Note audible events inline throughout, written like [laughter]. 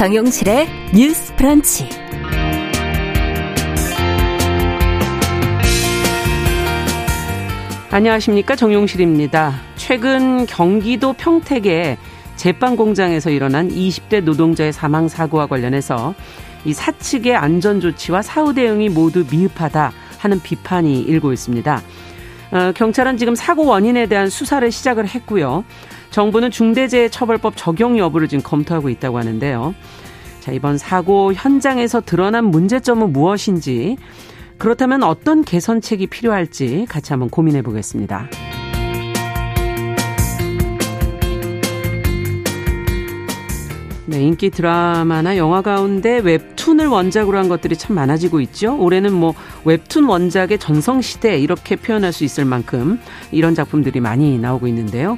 정용실의 뉴스 프런치. 안녕하십니까. 정용실입니다. 최근 경기도 평택에 제빵 공장에서 일어난 20대 노동자의 사망 사고와 관련해서 이 사측의 안전 조치와 사후 대응이 모두 미흡하다 하는 비판이 일고 있습니다. 어, 경찰은 지금 사고 원인에 대한 수사를 시작을 했고요. 정부는 중대재해처벌법 적용 여부를 지금 검토하고 있다고 하는데요. 자, 이번 사고 현장에서 드러난 문제점은 무엇인지, 그렇다면 어떤 개선책이 필요할지 같이 한번 고민해 보겠습니다. 네, 인기 드라마나 영화 가운데 웹툰을 원작으로 한 것들이 참 많아지고 있죠. 올해는 뭐 웹툰 원작의 전성시대 이렇게 표현할 수 있을 만큼 이런 작품들이 많이 나오고 있는데요.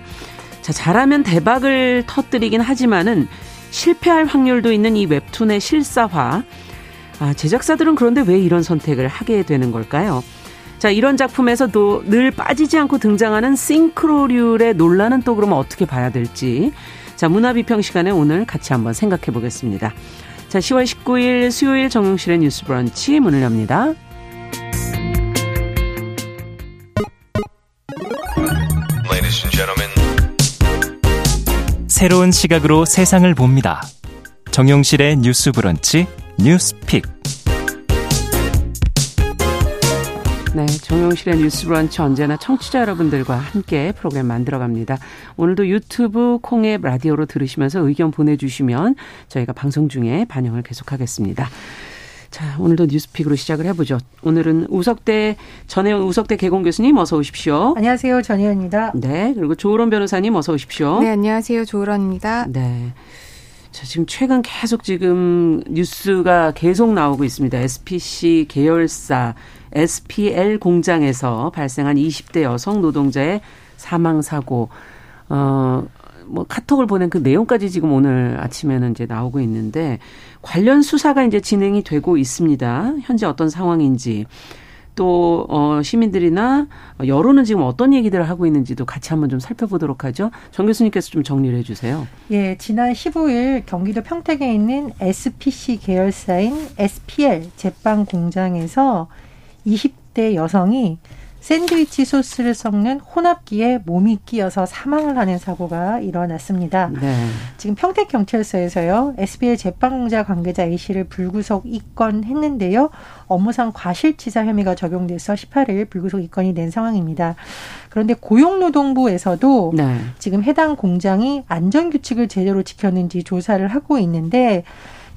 자, 잘하면 대박을 터뜨리긴 하지만은 실패할 확률도 있는 이 웹툰의 실사화. 아, 제작사들은 그런데 왜 이런 선택을 하게 되는 걸까요? 자, 이런 작품에서도 늘 빠지지 않고 등장하는 싱크로율의 논란은 또 그러면 어떻게 봐야 될지. 자, 문화비평 시간에 오늘 같이 한번 생각해 보겠습니다. 자, 10월 19일 수요일 정용실의 뉴스 브런치 문을 엽니다. 새로운 시각으로 세상을 봅니다. 정용실의 뉴스 브런치 뉴스 픽. 네, 정용실의 뉴스 브런치 언제나 청취자 여러분들과 함께 프로그램 만들어 갑니다. 오늘도 유튜브 콩앱 라디오로 들으시면서 의견 보내주시면 저희가 방송 중에 반영을 계속하겠습니다. 자, 오늘도 뉴스픽으로 시작을 해보죠. 오늘은 우석대 전혜원 우석대 객원교수님 어서 오십시오. 안녕하세요, 전혜원입니다. 네, 그리고 조으론 변호사님 어서 오십시오. 네, 안녕하세요, 조으론입니다. 네. 자, 지금 최근 계속 지금 뉴스가 계속 나오고 있습니다. SPC 계열사 SPL 공장에서 발생한 20대 여성 노동자의 사망 사고. 어, 뭐 카톡을 보낸 그 내용까지 지금 오늘 아침에는 이제 나오고 있는데 관련 수사가 이제 진행이 되고 있습니다. 현재 어떤 상황인지 또 어, 시민들이나 여론은 지금 어떤 얘기들을 하고 있는지도 같이 한번 좀 살펴보도록 하죠. 정 교수님께서 좀 정리를 해주세요. 예, 지난 15일 경기도 평택에 있는 SPC 계열사인 SPL 제빵 공장에서 20대 여성이 샌드위치 소스를 섞는 혼합기에 몸이 끼어서 사망을 하는 사고가 일어났습니다. 네. 지금 평택 경찰서에서요, SBL 제빵공자 관계자 A씨를 불구속 입건했는데요. 업무상 과실치사 혐의가 적용돼서 18일 불구속 입건이 된 상황입니다. 그런데 고용노동부에서도 네. 지금 해당 공장이 안전 규칙을 제대로 지켰는지 조사를 하고 있는데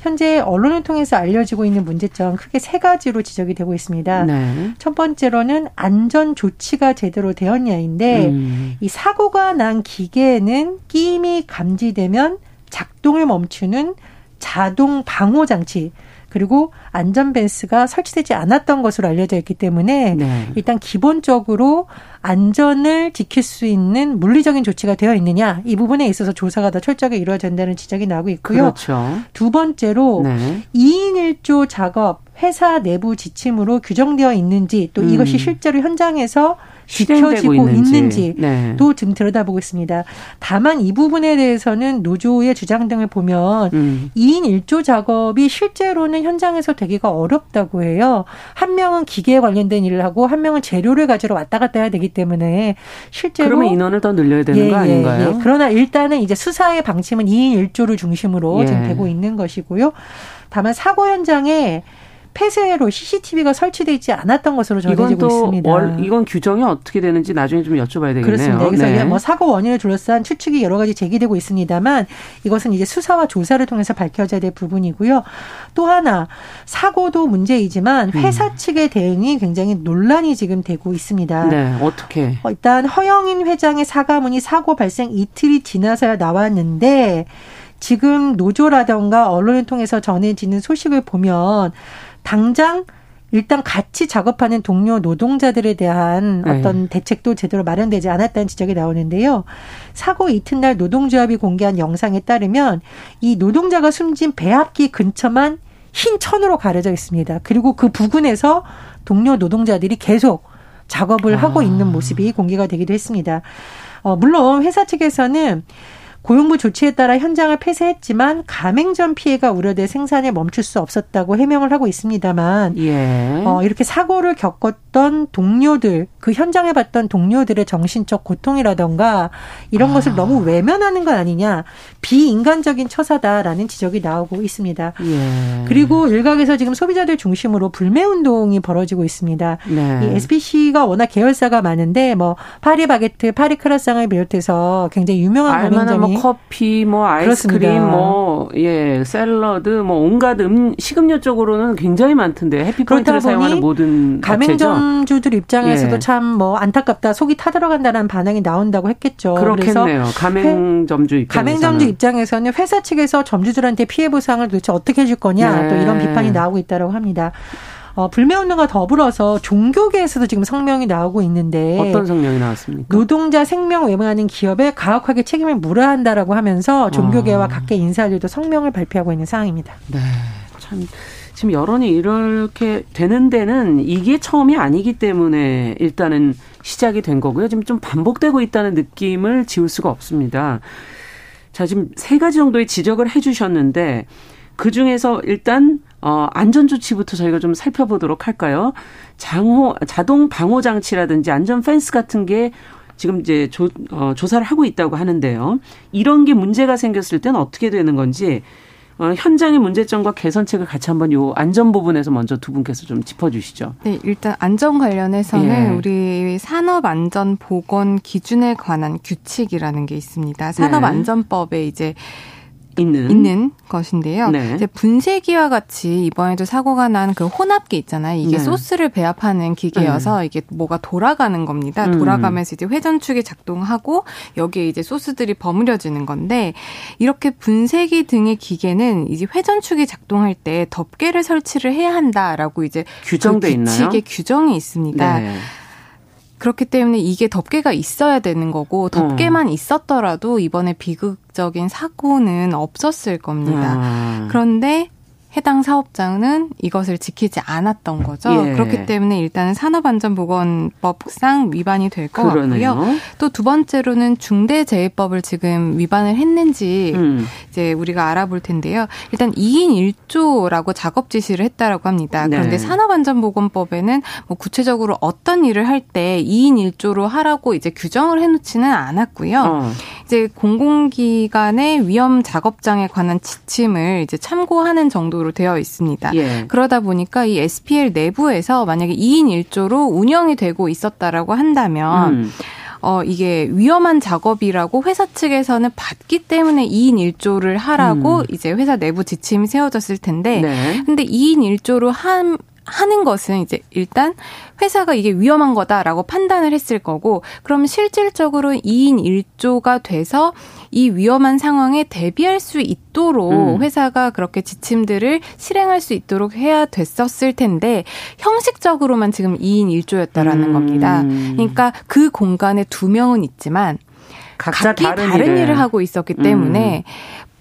현재 언론을 통해서 알려지고 있는 문제점 크게 세 가지로 지적이 되고 있습니다. 네. 첫 번째로는 안전 조치가 제대로 되었냐인데 음. 이 사고가 난 기계에는 끼임이 감지되면 작동을 멈추는 자동 방호 장치 그리고 안전벤스가 설치되지 않았던 것으로 알려져 있기 때문에 네. 일단 기본적으로 안전을 지킬 수 있는 물리적인 조치가 되어 있느냐 이 부분에 있어서 조사가 더 철저하게 이루어진다는 지적이 나오고 있고요. 그렇죠. 두 번째로 네. 2인 1조 작업 회사 내부 지침으로 규정되어 있는지 또 이것이 음. 실제로 현장에서 지켜지고 있는지. 있는지도 네. 좀 들여다보고 있습니다. 다만 이 부분에 대해서는 노조의 주장 등을 보면 음. 2인 1조 작업이 실제로는 현장에서 되기가 어렵다고 해요. 한 명은 기계에 관련된 일을 하고 한 명은 재료를 가지러 왔다 갔다 해야 되기 때문에 실제로 그러면 인원을 더 늘려야 되는 예, 거 아닌가요? 예, 예. 그러나 일단은 이제 수사의 방침은 2인 1조를 중심으로 예. 지금 되고 있는 것이고요. 다만 사고 현장에 폐쇄로 CCTV가 설치되어 있지 않았던 것으로 전해지고 있습니다. 월, 이건 규정이 어떻게 되는지 나중에 좀 여쭤봐야 되겠네요. 그렇습니다. 그래서 네. 뭐 사고 원인을 둘러싼 추측이 여러 가지 제기되고 있습니다만 이것은 이제 수사와 조사를 통해서 밝혀져야 될 부분이고요. 또 하나 사고도 문제이지만 음. 회사 음. 측의 대응이 굉장히 논란이 지금 되고 있습니다. 네, 어떻게? 어, 일단 허영인 회장의 사과문이 사고 발생 이틀이 지나서야 나왔는데 지금 노조라던가 언론을 통해서 전해지는 소식을 보면 당장 일단 같이 작업하는 동료 노동자들에 대한 네. 어떤 대책도 제대로 마련되지 않았다는 지적이 나오는데요. 사고 이튿날 노동조합이 공개한 영상에 따르면 이 노동자가 숨진 배합기 근처만 흰 천으로 가려져 있습니다. 그리고 그 부근에서 동료 노동자들이 계속 작업을 아. 하고 있는 모습이 공개가 되기도 했습니다. 어, 물론 회사 측에서는 고용부 조치에 따라 현장을 폐쇄했지만 가맹점 피해가 우려돼 생산을 멈출 수 없었다고 해명을 하고 있습니다만 예. 어, 이렇게 사고를 겪었던 동료들 그 현장에 봤던 동료들의 정신적 고통이라던가 이런 아. 것을 너무 외면하는 건 아니냐 비인간적인 처사다라는 지적이 나오고 있습니다. 예. 그리고 일각에서 지금 소비자들 중심으로 불매 운동이 벌어지고 있습니다. 네. 이 SPC가 워낙 계열사가 많은데 뭐 파리 바게트, 파리 크라상을 비롯해서 굉장히 유명한 가맹점이 뭐 커피, 뭐 아이스크림, 그렇습니다. 뭐 예, 샐러드, 뭐 온갖 음 식음료 쪽으로는 굉장히 많던데 해피포인트를 사용하는 모든. 가맹점주들 입장에서도 예. 참뭐 안타깝다, 속이 타들어간다는 반응이 나온다고 했겠죠. 그렇겠네요. 가맹점주 입장에서 가맹점주 입장에서는 회사 측에서 점주들한테 피해 보상을 도대체 어떻게 해줄 거냐 네. 또 이런 비판이 나오고 있다고 합니다. 어, 불매운동과 더불어서 종교계에서도 지금 성명이 나오고 있는데 어떤 성명이 나왔습니까? 노동자 생명 외면하는 기업에 가혹하게 책임을 물어야 한다라고 하면서 종교계와 아. 각계 인사들도 성명을 발표하고 있는 상황입니다. 네. 참 지금 여론이 이렇게 되는 데는 이게 처음이 아니기 때문에 일단은 시작이 된 거고요. 지금 좀 반복되고 있다는 느낌을 지울 수가 없습니다. 자, 지금 세 가지 정도의 지적을 해 주셨는데 그 중에서 일단 어 안전 조치부터 저희가 좀 살펴보도록 할까요? 장호 자동 방호 장치라든지 안전 펜스 같은 게 지금 이제 조, 어, 조사를 하고 있다고 하는데요. 이런 게 문제가 생겼을 때는 어떻게 되는 건지 어, 현장의 문제점과 개선책을 같이 한번 요 안전 부분에서 먼저 두 분께서 좀 짚어주시죠. 네, 일단 안전 관련해서는 예. 우리 산업안전보건 기준에 관한 규칙이라는 게 있습니다. 네. 산업안전법에 이제 있는 있는 것인데요. 네. 이제 분쇄기와 같이 이번에도 사고가 난 그 혼합기 있잖아요. 이게 네. 소스를 배합하는 기계여서 이게 뭐가 돌아가는 겁니다. 음. 돌아가면서 이제 회전축이 작동하고 여기에 이제 소스들이 버무려지는 건데 이렇게 분쇄기 등의 기계는 이제 회전축이 작동할 때 덮개를 설치를 해야 한다라고 이제 규정돼 그 있나요? 규칙에 규정이 있습니다. 네. 그렇기 때문에 이게 덮개가 있어야 되는 거고 덮개만 있었더라도 이번에 비극적인 사고는 없었을 겁니다. 아. 그런데 해당 사업장은 이것을 지키지 않았던 거죠. 예. 그렇기 때문에 일단은 산업안전보건법상 위반이 될 것 같고요. 또 두 번째로는 중대재해법을 지금 위반을 했는지 음. 이제 우리가 알아볼 텐데요. 일단 2인 1조라고 작업 지시를 했다라고 합니다. 네. 그런데 산업안전보건법에는 뭐 구체적으로 어떤 일을 할 때 2인 1조로 하라고 이제 규정을 해놓지는 않았고요. 어. 이제 공공기관의 위험 작업장에 관한 지침을 이제 참고하는 정도로 되어 있습니다. 예. 그러다 보니까 이 SPL 내부에서 만약에 2인 1조로 운영이 되고 있었다라고 한다면 음. 어, 이게 위험한 작업이라고 회사 측에서는 받기 때문에 2인 1조를 하라고 음. 이제 회사 내부 지침이 세워졌을 텐데 네. 근데 2인 1조로 한 하는 것은 이제 일단 회사가 이게 위험한 거다라고 판단을 했을 거고 그러면 실질적으로 2인 1조가 돼서 이 위험한 상황에 대비할 수 있도록 음. 회사가 그렇게 지침들을 실행할 수 있도록 해야 됐었을 텐데 형식적으로만 지금 2인 1조였다라는 음. 겁니다. 그러니까 그 공간에 두 명은 있지만 각자 각기 다른, 다른, 일을. 하고 있었기 음. 때문에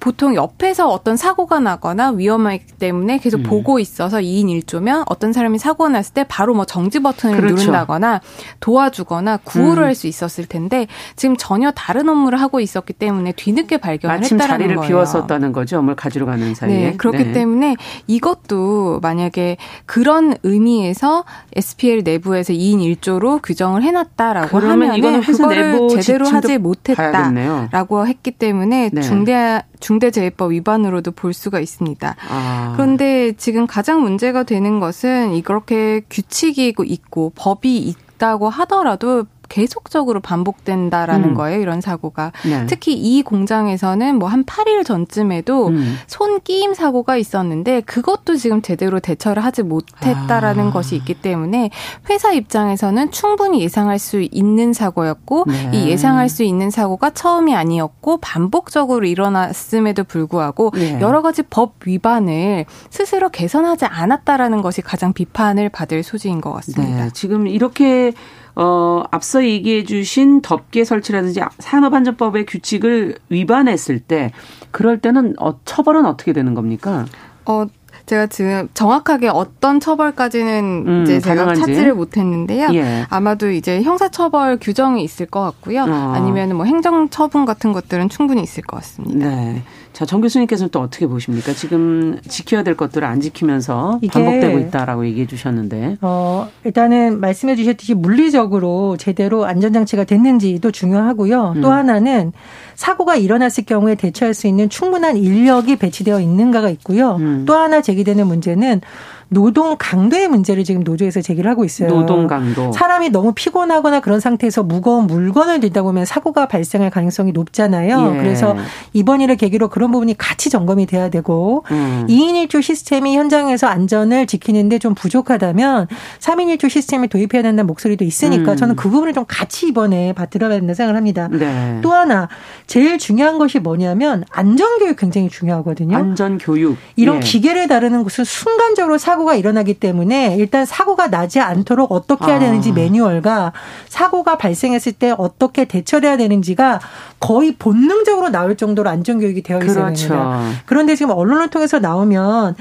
보통 옆에서 어떤 사고가 나거나 위험하기 때문에 계속 음. 보고 있어서 2인 1조면 어떤 사람이 사고가 났을 때 바로 뭐 정지 버튼을 그렇죠. 누른다거나 도와주거나 구호를 음. 할수 있었을 텐데 지금 전혀 다른 업무를 하고 있었기 때문에 뒤늦게 발견을 마침 했다라는 자리를 거예요. 비웠었다는 거죠. 뭘 가지러 가는 사이에. 네, 그렇기 때문에 이것도 만약에 그런 의미에서 SPL 내부에서 2인 1조로 규정을 해놨다라고 하면은 이거는 회사 그거를 제대로 하지 못했다. 봐야겠네요. 라고 했기 때문에 네. 중대 중 대재해법 위반으로도 볼 수가 있습니다. 아. 그런데 지금 가장 문제가 되는 것은 이렇게 규칙이 있고 법이 있다고 하더라도 계속적으로 반복된다라는 음. 거예요. 이런 사고가. 네. 특히 이 공장에서는 뭐 한 8일 전쯤에도 음. 손 끼임 사고가 있었는데 그것도 지금 제대로 대처를 하지 못했다라는 아. 것이 있기 때문에 회사 입장에서는 충분히 예상할 수 있는 사고였고 네. 이 예상할 수 있는 사고가 처음이 아니었고 반복적으로 일어났음에도 불구하고 네. 여러 가지 법 위반을 스스로 개선하지 않았다라는 것이 가장 비판을 받을 소지인 것 같습니다. 네. 지금 이렇게 어, 앞서 얘기해 주신 덮개 설치라든지 산업안전법의 규칙을 위반했을 때 그럴 때는 어, 처벌은 어떻게 되는 겁니까? 어, 제가 지금 정확하게 어떤 처벌까지는 음, 이제 제가 가능한지. 찾지를 못했는데요. 예. 아마도 이제 형사처벌 규정이 있을 것 같고요. 어. 아니면 뭐 행정처분 같은 것들은 충분히 있을 것 같습니다. 네. 자, 정 교수님께서는 또 어떻게 보십니까? 지금 지켜야 될 것들을 안 지키면서 반복되고 있다라고 얘기해 주셨는데. 어, 일단은 말씀해 주셨듯이 물리적으로 제대로 안전장치가 됐는지도 중요하고요. 음. 또 하나는 사고가 일어났을 경우에 대처할 수 있는 충분한 인력이 배치되어 있는가가 있고요. 음. 또 하나 제기되는 문제는 노동 강도의 문제를 지금 노조에서 제기를 하고 있어요. 노동 강도. 사람이 너무 피곤하거나 그런 상태에서 무거운 물건을 들다 보면 사고가 발생할 가능성이 높잖아요. 예. 그래서 이번 일을 계기로 그런 부분이 같이 점검이 돼야 되고 음. 2인 1조 시스템이 현장에서 안전을 지키는데 좀 부족하다면 3인 1조 시스템을 도입해야 된다는 목소리도 있으니까 음. 저는 그 부분을 좀 같이 이번에 받들어야 된다 생각을 합니다. 네. 또 하나 제일 중요한 것이 뭐냐면 안전 교육 굉장히 중요하거든요. 안전 교육. 이런 예. 기계를 다루는 곳은 순간적으로 사 고가 일어나기 때문에 일단 사고가 나지 않도록 어떻게 해야 아. 되는지 매뉴얼과 사고가 발생했을 때 어떻게 대처를 해야 되는지가 거의 본능적으로 나올 정도로 안전교육이 되어 있어야 그렇죠. 됩니다. 그런데 지금 언론을 통해서 나오면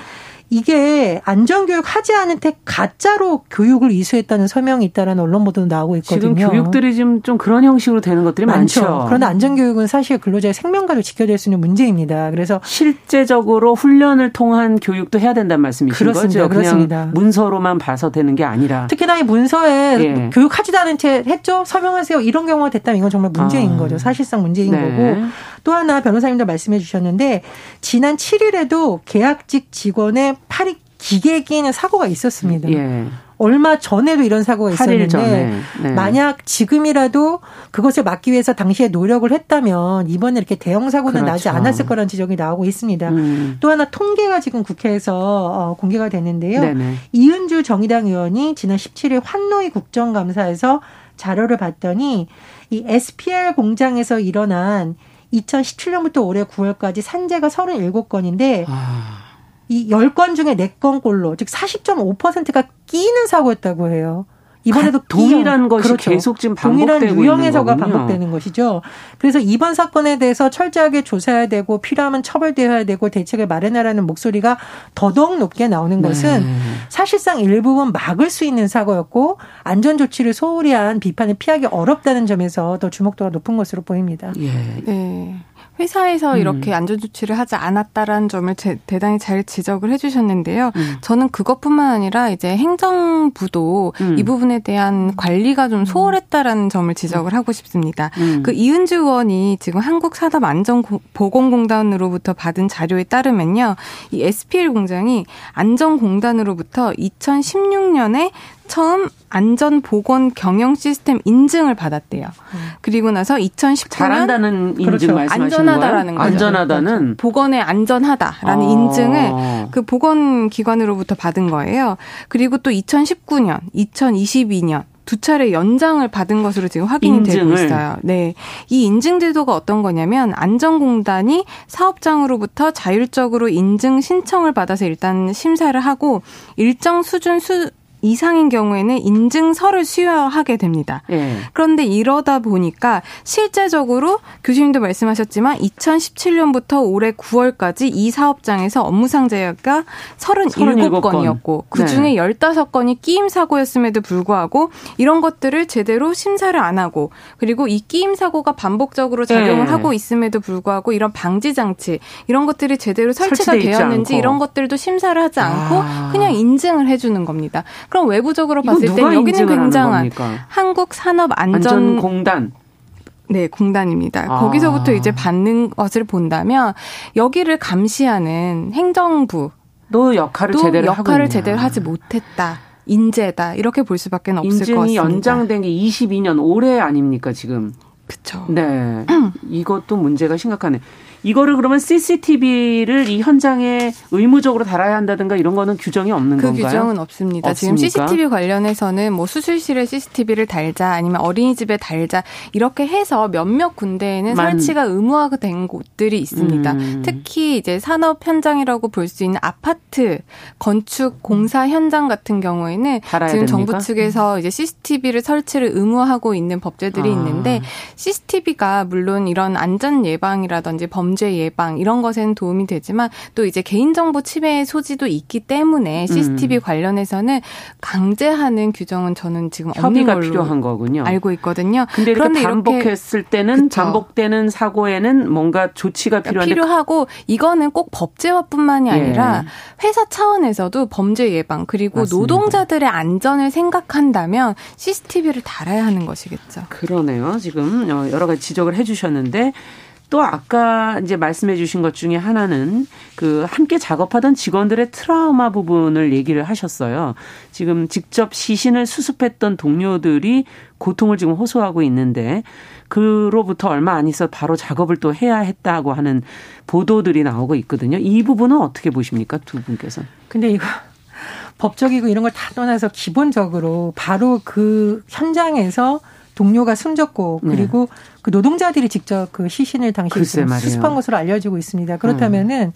이게 안전교육 하지 않은 테 가짜로 교육을 이수했다는 서명이 있다라는 언론 보도도 나오고 있거든요. 지금 교육들이 지금 좀 그런 형식으로 되는 것들이 많죠. 많죠. 그런데 안전교육은 사실 근로자의 생명과도 지켜질 수 있는 문제입니다. 그래서 실제적으로 훈련을 통한 교육도 해야 된다는 말씀이신 그렇습니다. 거죠. 그렇습니다. 문서로만 봐서 되는 게 아니라. 특히나 이 문서에 예. 교육하지도 않은 채 했죠? 설명하세요. 이런 경우가 됐다면 이건 정말 문제인 아. 거죠. 사실상 문제인 네. 거고. 또 하나 변호사님도 말씀해 주셨는데 지난 7일에도 계약직 직원의 팔이 기계에 끼는 사고가 있었습니다. 예. 얼마 전에도 이런 사고가 8일 있었는데. 네. 만약 지금이라도 그것을 막기 위해서 당시에 노력을 했다면 이번에 이렇게 대형 사고는 그렇죠. 나지 않았을 거라는 지적이 나오고 있습니다. 음. 또 하나 통계가 지금 국회에서 어, 공개가 됐는데요. 네네. 이은주 정의당 의원이 지난 17일 환노위 국정감사에서 자료를 봤더니 이 SPL 공장에서 일어난 2017년부터 올해 9월까지 산재가 37건인데 아. 이 10건 중에 4건꼴로 즉 40.5%가 끼는 사고였다고 해요. 이번에도 가- 동일한 끼어. 것이 계속 지금 반복되고 동일한 유형에서가. 반복되는 것이죠. 그래서 이번 사건에 대해서 철저하게 조사해야 되고 필요하면 처벌되어야 되고 대책을 마련하라는 목소리가 더더욱 높게 나오는 것은 네. 사실상 일부분 막을 수 있는 사고였고 안전 조치를 소홀히 한 비판을 피하기 어렵다는 점에서 더 주목도가 높은 것으로 보입니다. 예. 네. 회사에서 음. 이렇게 안전 조치를 하지 않았다라는 점을 제- 대단히 잘 지적을 해주셨는데요. 음. 저는 그것뿐만 아니라 이제 행정부도 음. 이 부분에 대한 관리가 좀 소홀했다라는 점을 지적을 하고 싶습니다. 음. 그 이은주 의원이 지금 한국 산업 안전 보건공단으로부터 받은 자료에 따르면요, 이 SPL 공장이 안전공단으로부터 2016년에 처음 안전보건 경영 시스템 인증을 받았대요. 그리고 나서 2019년 잘한다는 인증 그렇죠. 안전하다라는 거예요? 안전하다는 보건에 안전하다라는 어. 인증을 그 보건 기관으로부터 받은 거예요. 그리고 또 2019년, 2022년 두 차례 연장을 받은 것으로 지금 확인이 되고 인증을. 있어요. 네. 이 인증 제도가 어떤 거냐면 안전공단이 사업장으로부터 자율적으로 인증 신청을 받아서 일단 심사를 하고 일정 수준 수 이상인 경우에는 인증서를 수여하게 됩니다. 예. 그런데 이러다 보니까 실제적으로 교수님도 말씀하셨지만 2017년부터 올해 9월까지 이 사업장에서 업무상재가 37건이었고 그 중에 15건이 끼임 사고였음에도 불구하고 이런 것들을 제대로 심사를 안 하고 그리고 이 끼임 사고가 반복적으로 작용을 네. 하고 있음에도 불구하고 이런 방지 장치 이런 것들이 제대로 설치가 되었는지. 이런 것들도 심사를 하지 않고 아. 그냥 인증을 해주는 겁니다. 그럼 외부적으로 봤을 때 여기는 굉장한? 한국 산업 안전 안전 공단. 네, 공단입니다. 아. 거기서부터 이제 받는 것을 본다면 여기를 감시하는 행정부도 너 역할을 제대로 역할을. 제대로 하지 못했다. 인재다. 이렇게 볼 수밖에 없을 것 인증이 같습니다. 연장된 게 22년 올해 아닙니까 지금? 그렇죠. 네. [clears throat] 이것도 문제가 심각하네. 이거를 그러면 CCTV를 이 현장에 의무적으로 달아야 한다든가 이런 거는 규정이 없는 그 건가요? 규정은 없습니다. 지금 없습니까? CCTV 관련해서는 뭐 수술실에 CCTV를 달자 아니면 어린이집에 달자 이렇게 해서 몇몇 군데에는 만- 설치가 의무화가 된 곳들이 있습니다. 음. 특히 이제 산업 현장이라고 볼 수 있는 아파트 건축 공사 현장 같은 경우에는 지금 됩니까? 정부 측에서 이제 CCTV를 설치를 의무화하고 있는 법제들이 아. 있는데 CCTV가 물론 이런 안전 예방이라든지 범죄 범죄 예방 이런 것에는 도움이 되지만 또 이제 개인정보 침해 소지도 있기 때문에 CCTV 음. 관련해서는 강제하는 규정은 저는 지금 없는 걸로 필요한 거군요. 알고 있거든요. 근데 그런데 반복했을 때는 그쵸. 반복되는 사고에는 뭔가 조치가 필요한데 필요하고 이거는 꼭 법제화뿐만이 예. 아니라 회사 차원에서도 범죄 예방 그리고 맞습니다. 노동자들의 안전을 생각한다면 CCTV를 달아야 하는 것이겠죠. 그러네요. 지금 어, 여러 가지 지적을 해주셨는데 또 아까 이제 말씀해 주신 것 중에 하나는 그 함께 작업하던 직원들의 트라우마 부분을 얘기를 하셨어요. 지금 직접 시신을 수습했던 동료들이 고통을 지금 호소하고 있는데 그로부터 얼마 안 있어 바로 작업을 또 해야 했다고 하는 보도들이 나오고 있거든요. 이 부분은 어떻게 보십니까? 두 분께서. 근데 이거 법적이고 이런 걸 다 떠나서 기본적으로 바로 그 현장에서 동료가 숨졌고 네. 그리고 네. 그 노동자들이 직접 그 시신을 당시 수습한 것으로 알려지고 있습니다. 그렇다면은 음.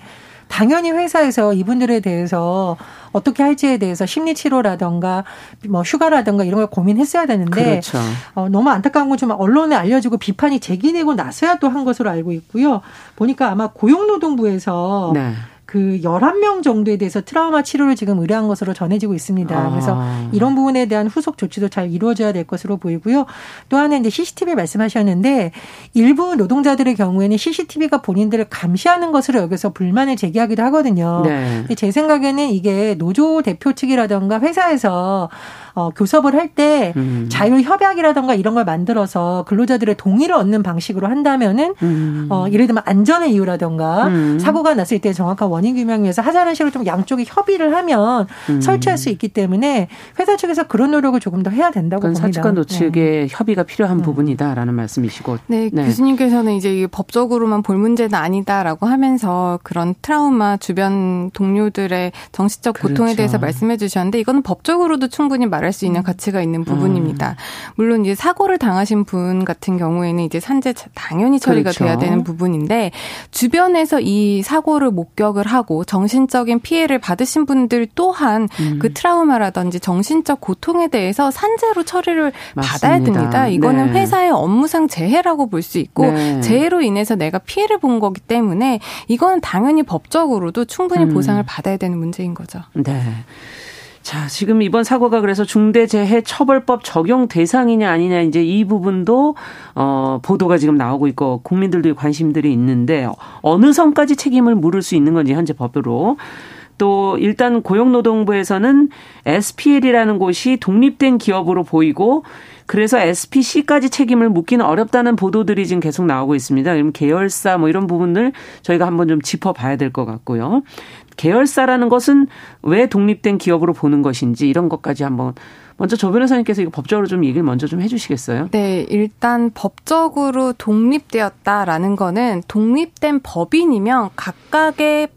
당연히 회사에서 이분들에 대해서 어떻게 할지에 대해서 심리 치료라던가 뭐 휴가라던가 이런 걸 고민했어야 되는데 그렇죠. 어, 너무 안타까운 건 좀 언론에 알려지고 비판이 제기되고 나서야 또 한 것으로 알고 있고요. 보니까 아마 고용노동부에서 네. 그 11명 정도에 대해서 트라우마 치료를 지금 의뢰한 것으로 전해지고 있습니다. 아. 그래서 이런 부분에 대한 후속 조치도 잘 이루어져야 될 것으로 보이고요. 또 하나 이제 CCTV 말씀하셨는데 일부 노동자들의 경우에는 CCTV가 본인들을 감시하는 것으로 여기서 불만을 제기하기도 하거든요. 네. 제 생각에는 이게 노조 대표 측이라던가 회사에서 어, 교섭을 할때 음. 자율 협약이라던가 이런 걸 만들어서 근로자들의 동의를 얻는 방식으로 한다면은 음. 어, 예를 들면 안전의 이유라던가 음. 사고가 났을 때 정확한 원인 규명 위해서 하자는 식으로 좀 양쪽이 협의를 하면 음. 설치할 수 있기 때문에 회사 측에서 그런 노력을 조금 더 해야 된다고 봅니다. 사측과 노측의 네. 협의가 필요한 네. 부분이다라는 말씀이시고. 네, 네, 교수님께서는 이제 법적으로만 볼 문제는 아니다라고 하면서 그런 트라우마 주변 동료들의 정신적 고통에 그렇죠. 대해서 말씀해 주셨는데 이거는 법적으로도 충분히 말할 수 있는 음. 가치가 있는 부분입니다. 음. 물론 이제 사고를 당하신 분 같은 경우에는 이제 산재 당연히 처리가 그렇죠. 돼야 되는 부분인데 주변에서 이 사고를 목격을 하고 정신적인 피해를 받으신 분들 또한 음. 그 트라우마라든지 정신적 고통에 대해서 산재로 처리를 맞습니다. 받아야 됩니다. 이거는 네. 회사의 업무상 재해라고 볼 수 있고 네. 재해로 인해서 내가 피해를 본 거기 때문에 이건 당연히 법적으로도 충분히 음. 보상을 받아야 되는 문제인 거죠. 네. 자, 지금 이번 사고가 그래서 중대재해처벌법 적용 대상이냐 아니냐 이제 이 부분도 어 보도가 지금 나오고 있고 국민들도 관심들이 있는데 어느 선까지 책임을 물을 수 있는 건지 현재 법으로 또 일단 고용노동부에서는 SPL이라는 곳이 독립된 기업으로 보이고 그래서 SPC까지 책임을 묻기는 어렵다는 보도들이 지금 계속 나오고 있습니다. 그럼 계열사 뭐 이런 부분을 저희가 한번 좀 짚어봐야 될 것 같고요. 계열사라는 것은 왜 독립된 기업으로 보는 것인지 이런 것까지 한번 먼저 조 변호사님께서 이거 법적으로 좀 얘기를 먼저 좀 해주시겠어요? 네, 일단 법적으로 독립되었다라는 거는 독립된 법인이면 각각의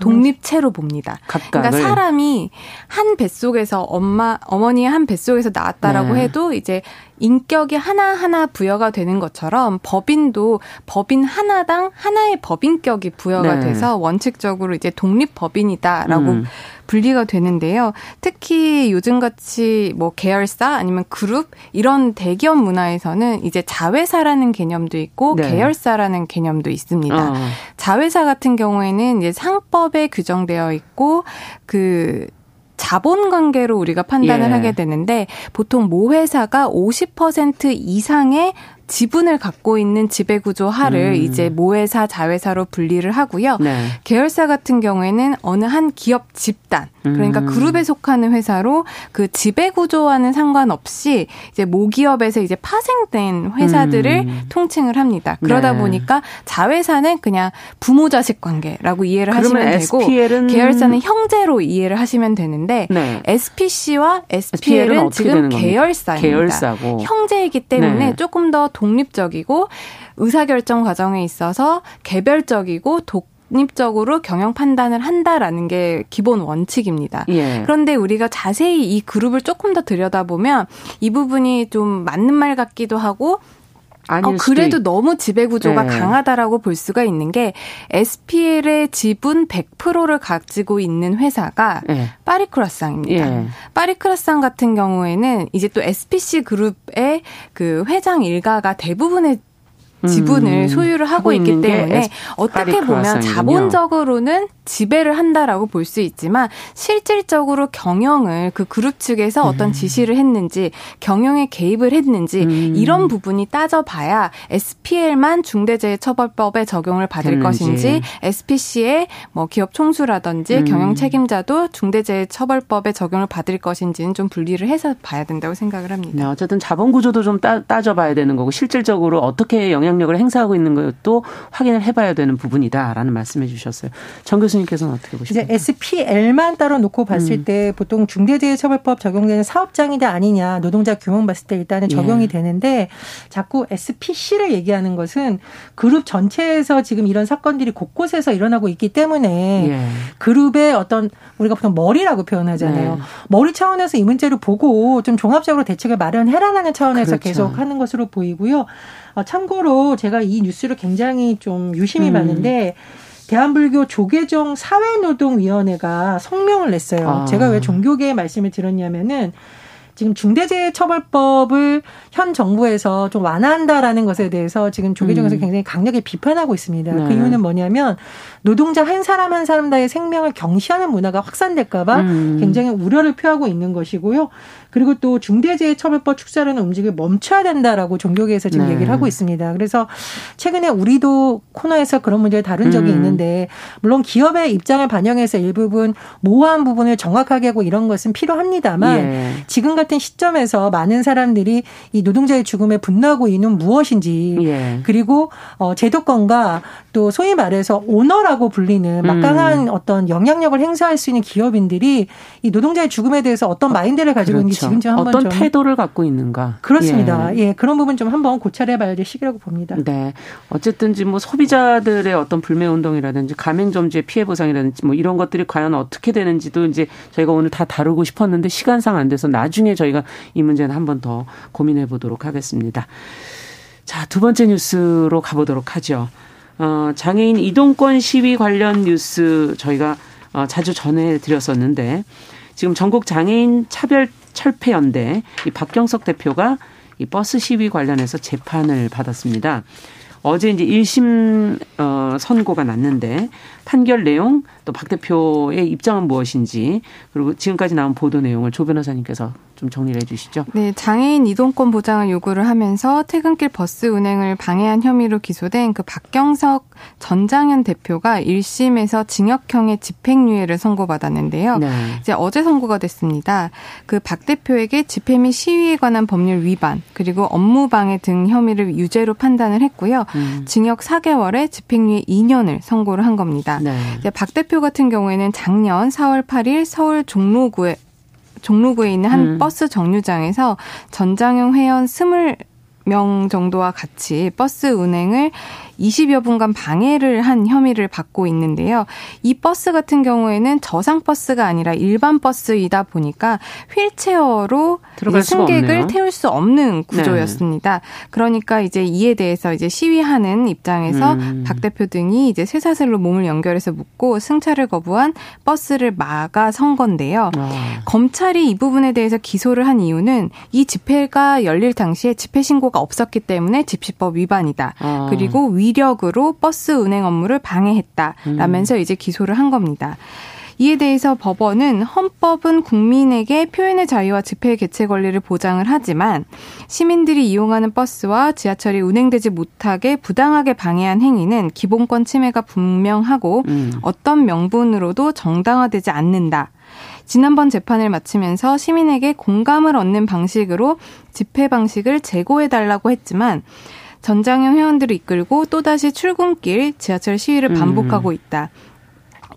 독립체로 봅니다. 각각을. 그러니까 사람이 한 뱃속에서 엄마 어머니의 한 뱃속에서 나왔다라고 네. 해도 이제 인격이 하나하나 부여가 되는 것처럼 법인도 법인 하나당 하나의 법인격이 부여가 네. 돼서 원칙적으로 이제 독립 법인이다라고 음. 분리가 되는데요. 특히 요즘같이 뭐 계열사 아니면 그룹 이런 대기업 문화에서는 이제 자회사라는 개념도 있고 네. 계열사라는 개념도 있습니다. 어. 자회사 같은 경우에는 이제 상법에 규정되어 있고 그 자본 관계로 우리가 판단을 예. 하게 되는데 보통 모 회사가 50% 이상의 지분을 갖고 있는 지배구조 하를 음. 이제 모회사, 자회사로 분리를 하고요. 네. 계열사 같은 경우에는 어느 한 기업 집단, 그러니까 음. 그룹에 속하는 회사로 그 지배구조와는 상관없이 이제 모기업에서 이제 파생된 회사들을 음. 통칭을 합니다. 그러다 네. 보니까 자회사는 그냥 부모 자식 관계라고 이해를 하시면 되고 SPL은... 계열사는 형제로 이해를 하시면 되는데 네. SPC와 SPL은, SPL은 지금 계열사입니다. 계열사고. 형제이기 때문에 네. 조금 더 독립적이고 의사결정 과정에 있어서 개별적이고 독 독립적으로 경영 판단을 한다라는 게 기본 원칙입니다. 예. 그런데 우리가 자세히 이 그룹을 조금 더 들여다보면 이 부분이 좀 맞는 말 같기도 하고 어, 그래도 너무 지배 구조가 네. 강하다라고 볼 수가 있는 게 SPL의 지분 100%를 가지고 있는 회사가 네. 파리크라상입니다. 네. 파리크라상 같은 경우에는 이제 또 SPC 그룹의 그 회장 일가가 대부분의 지분을 음. 소유를 하고 있기 때문에 어떻게 보면 자본적으로는 지배를 한다라고 볼 수 있지만 실질적으로 경영을 그 그룹 측에서 어떤 음. 지시를 했는지 경영에 개입을 했는지 음. 이런 부분이 따져봐야 SPL만 중대재해처벌법에 적용을 받을 됐는지. 것인지 SPC의 뭐 기업 총수라든지 음. 경영 책임자도 중대재해처벌법에 적용을 받을 것인지는 좀 분리를 해서 봐야 된다고 생각을 합니다. 네, 어쨌든 자본 구조도 좀 따, 따져봐야 되는 거고 실질적으로 어떻게 영향 력을 행사하고 있는 것도 확인을 해봐야 되는 부분이다라는 말씀해 주셨어요. 정 교수님께서는 어떻게 보십니까? 이제 SPL만 따로 놓고 봤을 음. 때 보통 중대재해처벌법 적용되는 사업장이냐 아니냐 노동자 규모 봤을 때 일단은 적용이 예. 되는데 자꾸 SPC를 얘기하는 것은 그룹 전체에서 지금 이런 사건들이 곳곳에서 일어나고 있기 때문에 예. 그룹의 어떤 우리가 보통 머리라고 표현하잖아요. 네. 머리 차원에서 이 문제를 보고 좀 종합적으로 대책을 마련해라라는 차원에서 그렇죠. 계속 하는 것으로 보이고요. 어, 참고로 제가 이 뉴스를 굉장히 좀 유심히 음. 봤는데 대한불교 조계종 사회노동위원회가 성명을 냈어요. 아. 제가 왜 종교계의 말씀을 드렸냐면은 지금 중대재해처벌법을 현 정부에서 좀 완화한다라는 것에 대해서 지금 조계종에서 음. 굉장히 강력히 비판하고 있습니다. 그 네. 그 이유는 뭐냐면 노동자 한 사람 한 사람다의 생명을 경시하는 문화가 확산될까봐 음. 굉장히 우려를 표하고 있는 것이고요. 그리고 또 중대재해처벌법 축소하려는 움직임을 멈춰야 된다라고 종교계에서 지금 네. 얘기를 하고 있습니다. 그래서 최근에 우리도 코너에서 그런 문제를 다룬 적이 음. 있는데 물론 기업의 입장을 반영해서 일부분 모호한 부분을 정확하게 하고 이런 것은 필요합니다만 예. 지금 같은 시점에서 많은 사람들이 이 노동자의 죽음에 분노하고 있는 무엇인지 예. 그리고 어 제도권과 또 소위 말해서 오너라고 불리는 막강한 음. 어떤 영향력을 행사할 수 있는 기업인들이 이 노동자의 죽음에 대해서 어떤 마인드를 가지고 그렇죠. 있는지 지금 좀 한번 어떤 태도를 갖고 있는가 그렇습니다. 예. 예. 그런 부분 좀 한번 고찰해 봐야 될 시기라고 봅니다. 네, 어쨌든지 뭐 소비자들의 어떤 불매 운동이라든지 가맹점주의 피해 보상이라든지 뭐 이런 것들이 과연 어떻게 되는지도 이제 저희가 오늘 다 다루고 싶었는데 시간상 안 돼서 나중에 저희가 이 문제는 한번 더 고민해 보도록 하겠습니다. 자, 두 번째 뉴스로 가보도록 하죠. 어, 장애인 이동권 시위 관련 뉴스 저희가 어, 자주 전해드렸었는데 지금 전국 장애인 차별 철폐연대 이 박경석 대표가 이 버스 시위 관련해서 재판을 받았습니다. 어제 이제 1심 어 선고가 났는데 판결 내용 또 박 대표의 입장은 무엇인지 그리고 지금까지 나온 보도 내용을 조 변호사님께서 좀 정리를 해주시죠. 네, 장애인 이동권 보장을 요구를 하면서 퇴근길 버스 운행을 방해한 혐의로 기소된 그 박경석 전장현 대표가 1심에서 징역형의 집행유예를 선고받았는데요. 네. 이제 어제 선고가 됐습니다. 그 박 대표에게 집회 및 시위에 관한 법률 위반 그리고 업무 방해 등 혐의를 유죄로 판단을 했고요. 음. 징역 4개월에 집행유예 2년을 선고를 한 겁니다. 네. 이제 박 대표 같은 경우에는 작년 4월 8일 서울 종로구에 종로구에 있는 한 음. 버스 정류장에서 전장연 회원 20명 정도와 같이 버스 운행을 20여 분간 방해를 한 혐의를 받고 있는데요. 이 버스 같은 경우에는 저상 버스가 아니라 일반 버스이다 보니까 휠체어로 승객을 태울 수 없는 구조였습니다. 네. 그러니까 이제 이에 대해서 이제 시위하는 입장에서 음. 박 대표 등이 이제 쇠사슬로 몸을 연결해서 묶고 승차를 거부한 버스를 막아 선 건데요. 아. 검찰이 이 부분에 대해서 기소를 한 이유는 이 집회가 열릴 당시에 집회 신고가 없었기 때문에 집시법 위반이다. 아. 그리고 위 위력으로 버스 운행 업무를 방해했다라면서 음. 이제 기소를 한 겁니다. 이에 대해서 법원은 헌법은 국민에게 표현의 자유와 집회 개최 권리를 보장을 하지만 시민들이 이용하는 버스와 지하철이 운행되지 못하게 부당하게 방해한 행위는 기본권 침해가 분명하고 음. 어떤 명분으로도 정당화되지 않는다. 지난번 재판을 마치면서 시민에게 공감을 얻는 방식으로 집회 방식을 제고해달라고 했지만 전장형 회원들을 이끌고 또다시 출근길 지하철 시위를 음. 반복하고 있다.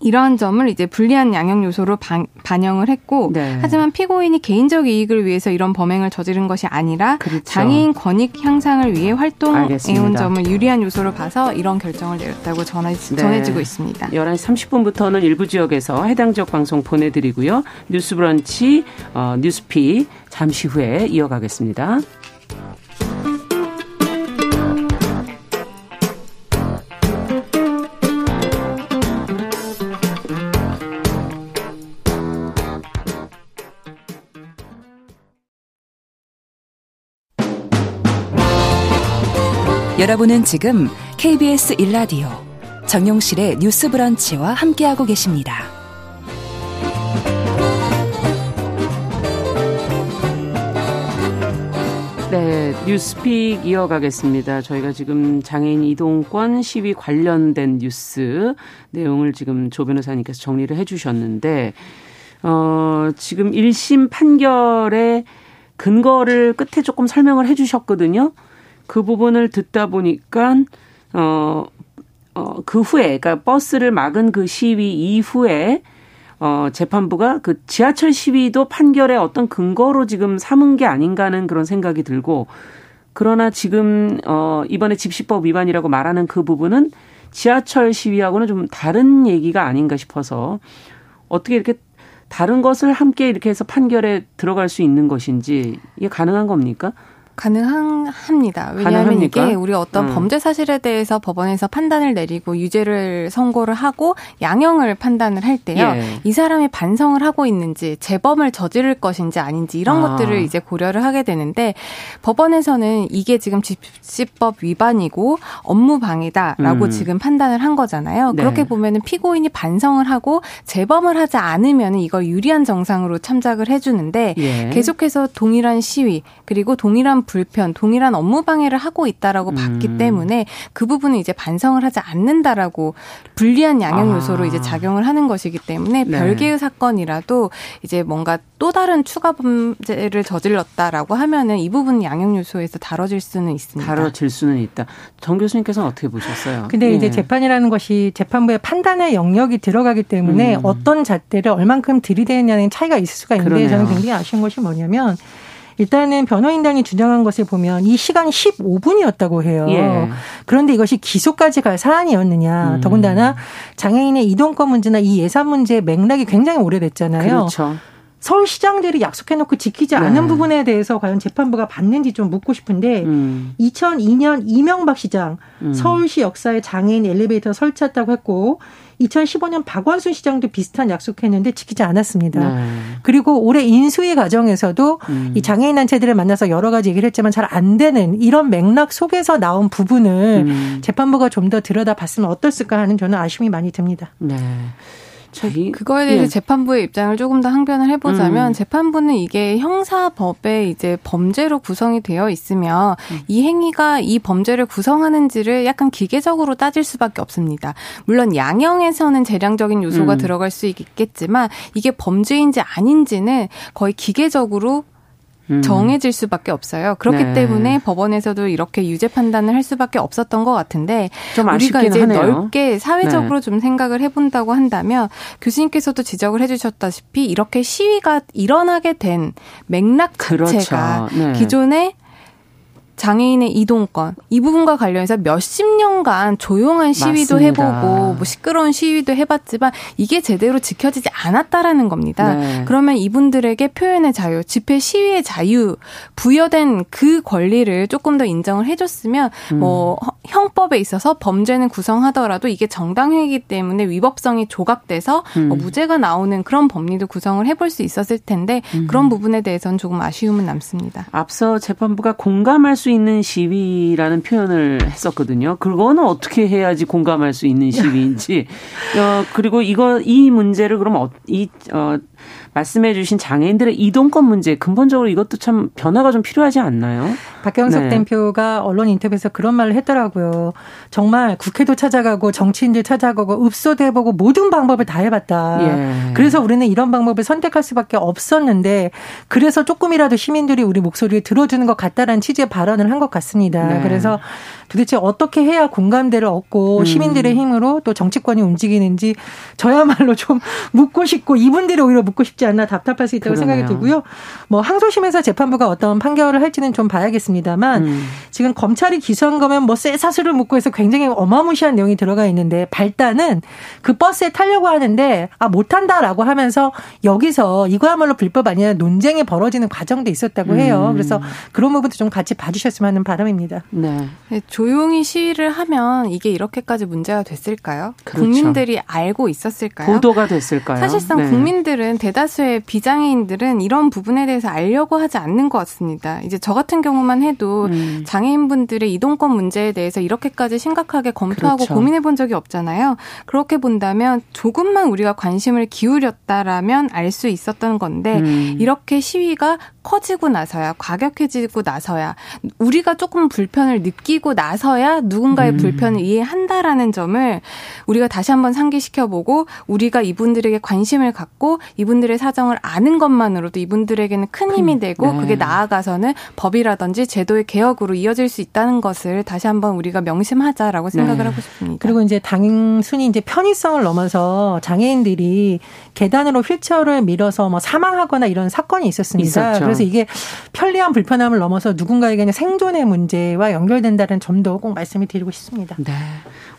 이러한 점을 이제 불리한 양형 요소로 반, 영을 했고 네. 하지만 피고인이 개인적 이익을 위해서 이런 범행을 저지른 것이 아니라 그렇죠. 장애인 권익 향상을 위해 활동해온 점을 유리한 요소로 봐서 이런 결정을 내렸다고 전해, 네. 전해지고 있습니다. 11시 30분부터는 일부 지역에서 해당 지역 방송 보내드리고요. 뉴스브런치 어, 뉴스피 잠시 후에 이어가겠습니다. 여러분은 지금 KBS 1라디오 정용실의 뉴스 브런치와 함께하고 계십니다. 네, 뉴스픽 이어가겠습니다. 저희가 지금 장애인 이동권 시위 관련된 뉴스 내용을 지금 조 변호사님께서 정리를 해 주셨는데, 어, 지금 1심 판결의 근거를 끝에 조금 설명을 해 주셨거든요. 그 부분을 듣다 보니까, 어, 어, 그 후에, 그러니까 버스를 막은 그 시위 이후에 어, 재판부가 그 지하철 시위도 판결의 어떤 근거로 지금 삼은 게 아닌가 하는 그런 생각이 들고 그러나 지금 어 이번에 집시법 위반이라고 말하는 그 부분은 지하철 시위하고는 좀 다른 얘기가 아닌가 싶어서 어떻게 이렇게 다른 것을 함께 이렇게 해서 판결에 들어갈 수 있는 것인지 이게 가능한 겁니까? 가능합니다. 왜냐하면 가능합니까? 이게 우리 어떤 음. 범죄 사실에 대해서 법원에서 판단을 내리고 유죄를 선고를 하고 양형을 판단을 할 때요. 예. 이 사람이 반성을 하고 있는지 재범을 저지를 것인지 아닌지 이런 아. 것들을 이제 고려를 하게 되는데 법원에서는 이게 지금 집시법 위반이고 업무 방해다라고 음. 지금 판단을 한 거잖아요. 네. 그렇게 보면은 피고인이 반성을 하고 재범을 하지 않으면 이걸 유리한 정상으로 참작을 해주는데 예. 계속해서 동일한 시위 그리고 동일한 불편, 동일한 업무 방해를 하고 있다라고 음. 봤기 때문에 그 부분은 이제 반성을 하지 않는다라고 불리한 양형 아. 요소로 아. 이제 작용을 하는 것이기 때문에 네. 별개의 사건이라도 이제 뭔가 또 다른 추가 범죄를 저질렀다라고 하면은 이 부분 양형 요소에서 다뤄질 수는 있습니다. 다뤄질 수는 있다. 정 교수님께서는 어떻게 보셨어요? 근데 예. 이제 재판이라는 것이 재판부의 판단의 영역이 들어가기 때문에 음. 어떤 잣대를 얼만큼 들이대느냐는 차이가 있을 수가 있는데 그러네요. 저는 굉장히 아쉬운 것이 뭐냐면 일단은 변호인단이 주장한 것을 보면 이 시간이 15분이었다고 해요. 예. 그런데 이것이 기소까지 갈 사안이었느냐. 음. 더군다나 장애인의 이동권 문제나 이 예산 문제의 맥락이 굉장히 오래됐잖아요. 그렇죠. 서울시장들이 약속해놓고 지키지 않은 네. 부분에 대해서 과연 재판부가 받는지 좀 묻고 싶은데 음. 2002년 이명박 시장 음. 서울시 역사에 장애인 엘리베이터 설치했다고 했고 2015년 박원순 시장도 비슷한 약속했는데 지키지 않았습니다. 네. 그리고 올해 인수위 과정에서도 음. 이 장애인 단체들을 만나서 여러 가지 얘기를 했지만 잘 안 되는 이런 맥락 속에서 나온 부분을 음. 재판부가 좀 더 들여다봤으면 어떻을까 하는 저는 아쉬움이 많이 듭니다. 네. 저희 그거에 대해서 예. 재판부의 입장을 조금 더 항변을 해보자면 음. 재판부는 이게 형사법에 이제 범죄로 구성이 되어 있으면 음. 이 행위가 이 범죄를 구성하는지를 약간 기계적으로 따질 수밖에 없습니다. 물론 양형에서는 재량적인 요소가 음. 들어갈 수 있겠지만 이게 범죄인지 아닌지는 거의 기계적으로 음. 정해질 수밖에 없어요. 그렇기 네. 때문에 법원에서도 이렇게 유죄 판단을 할 수밖에 없었던 것 같은데 우리가 이제 하네요. 넓게 사회적으로 네. 좀 생각을 해본다고 한다면 교수님께서도 지적을 해주셨다시피 이렇게 시위가 일어나게 된 맥락 자체가 그렇죠. 네. 기존에 장애인의 이동권 이 부분과 관련해서 몇십 년간 조용한 시위도 맞습니다. 해보고 뭐 시끄러운 시위도 해봤지만 이게 제대로 지켜지지 않았다라는 겁니다. 네. 그러면 이분들에게 표현의 자유, 집회 시위의 자유 부여된 그 권리를 조금 더 인정을 해줬으면 음. 뭐 형법에 있어서 범죄는 구성하더라도 이게 정당행위이기 때문에 위법성이 조각돼서 음. 뭐 무죄가 나오는 그런 법리도 구성을 해볼 수 있었을 텐데 음. 그런 부분에 대해서는 조금 아쉬움은 남습니다. 앞서 재판부가 공감할 수 있는 시위라는 표현을 했었거든요. 그거는 어떻게 해야지 공감할 수 있는 시위인지. [laughs] 어, 그리고 이거, 이 문제를 그럼 어, 이, 어, 말씀해 주신 장애인들의 이동권 문제 근본적으로 이것도 참 변화가 좀 필요하지 않나요? 박경석 네. 대표가 언론 인터뷰에서 그런 말을 했더라고요. 정말 국회도 찾아가고 정치인들 찾아가고 읍소도 해보고 모든 방법을 다 해봤다. 예. 그래서 우리는 이런 방법을 선택할 수밖에 없었는데 그래서 조금이라도 시민들이 우리 목소리를 들어주는 것 같다라는 취지의 발언을 한 것 같습니다. 네. 그래서 도대체 어떻게 해야 공감대를 얻고 음. 시민들의 힘으로 또 정치권이 움직이는지 저야말로 좀 [laughs] 묻고 싶고 이분들이 오히려 묻고 싶지 않나 답답할 수 있다고 그러네요. 생각이 들고요. 뭐 항소심에서 재판부가 어떤 판결을 할지는 좀 봐야겠습니다만 음. 지금 검찰이 기소한 거면 뭐 쇠사슬을 묶고 해서 굉장히 어마무시한 내용이 들어가 있는데 발단은 그 버스에 타려고 하는데 아 못한다라고 하면서 여기서 이거야말로 불법 아니냐 논쟁이 벌어지는 과정도 있었다고 해요. 음. 그래서 그런 부분도 좀 같이 봐주셨으면 하는 바람입니다. 네. 네 조용히 시위를 하면 이게 이렇게까지 문제가 됐을까요? 그렇죠. 국민들이 알고 있었을까요? 보도가 됐을까요? 사실상 네. 국민들은 대다수의 비장애인들은 이런 부분에 대해서 알려고 하지 않는 것 같습니다. 이제 저 같은 경우만 해도 음. 장애인분들의 이동권 문제에 대해서 이렇게까지 심각하게 검토하고 그렇죠. 고민해 본 적이 없잖아요. 그렇게 본다면 조금만 우리가 관심을 기울였다라면 알 수 있었던 건데 음. 이렇게 시위가 커지고 나서야 과격해지고 나서야 우리가 조금 불편을 느끼고 나 서야 누군가의 음. 불편을 이해한다라는 점을 우리가 다시 한번 상기시켜보고 우리가 이분들에게 관심을 갖고 이분들의 사정을 아는 것만으로도 이분들에게는 큰 힘이 되고 네. 그게 나아가서는 법이라든지 제도의 개혁으로 이어질 수 있다는 것을 다시 한번 우리가 명심하자라고 생각을 네. 하고 싶습니다. 그리고 이제 단순히 이제 편의성을 넘어서 장애인들이 계단으로 휠체어를 밀어서 뭐 사망하거나 이런 사건이 있었습니다. 있었죠. 그래서 이게 편리한 불편함을 넘어서 누군가에게는 생존의 문제와 연결된다는 점도 꼭 말씀을 드리고 싶습니다. 네.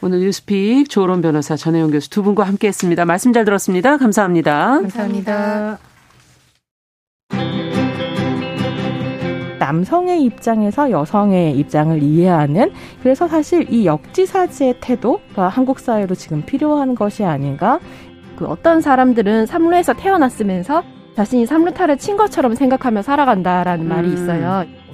오늘 뉴스픽 조론 변호사 전혜영 교수 두 분과 함께 했습니다. 말씀 잘 들었습니다. 감사합니다. 감사합니다. 남성의 입장에서 여성의 입장을 이해하는 그래서 사실 이 역지사지의 태도가 한국 사회로 지금 필요한 것이 아닌가 그 어떤 사람들은 삼루에서 태어났으면서 자신이 삼루타를 친 것처럼 생각하며 살아간다라는 음. 말이 있어요.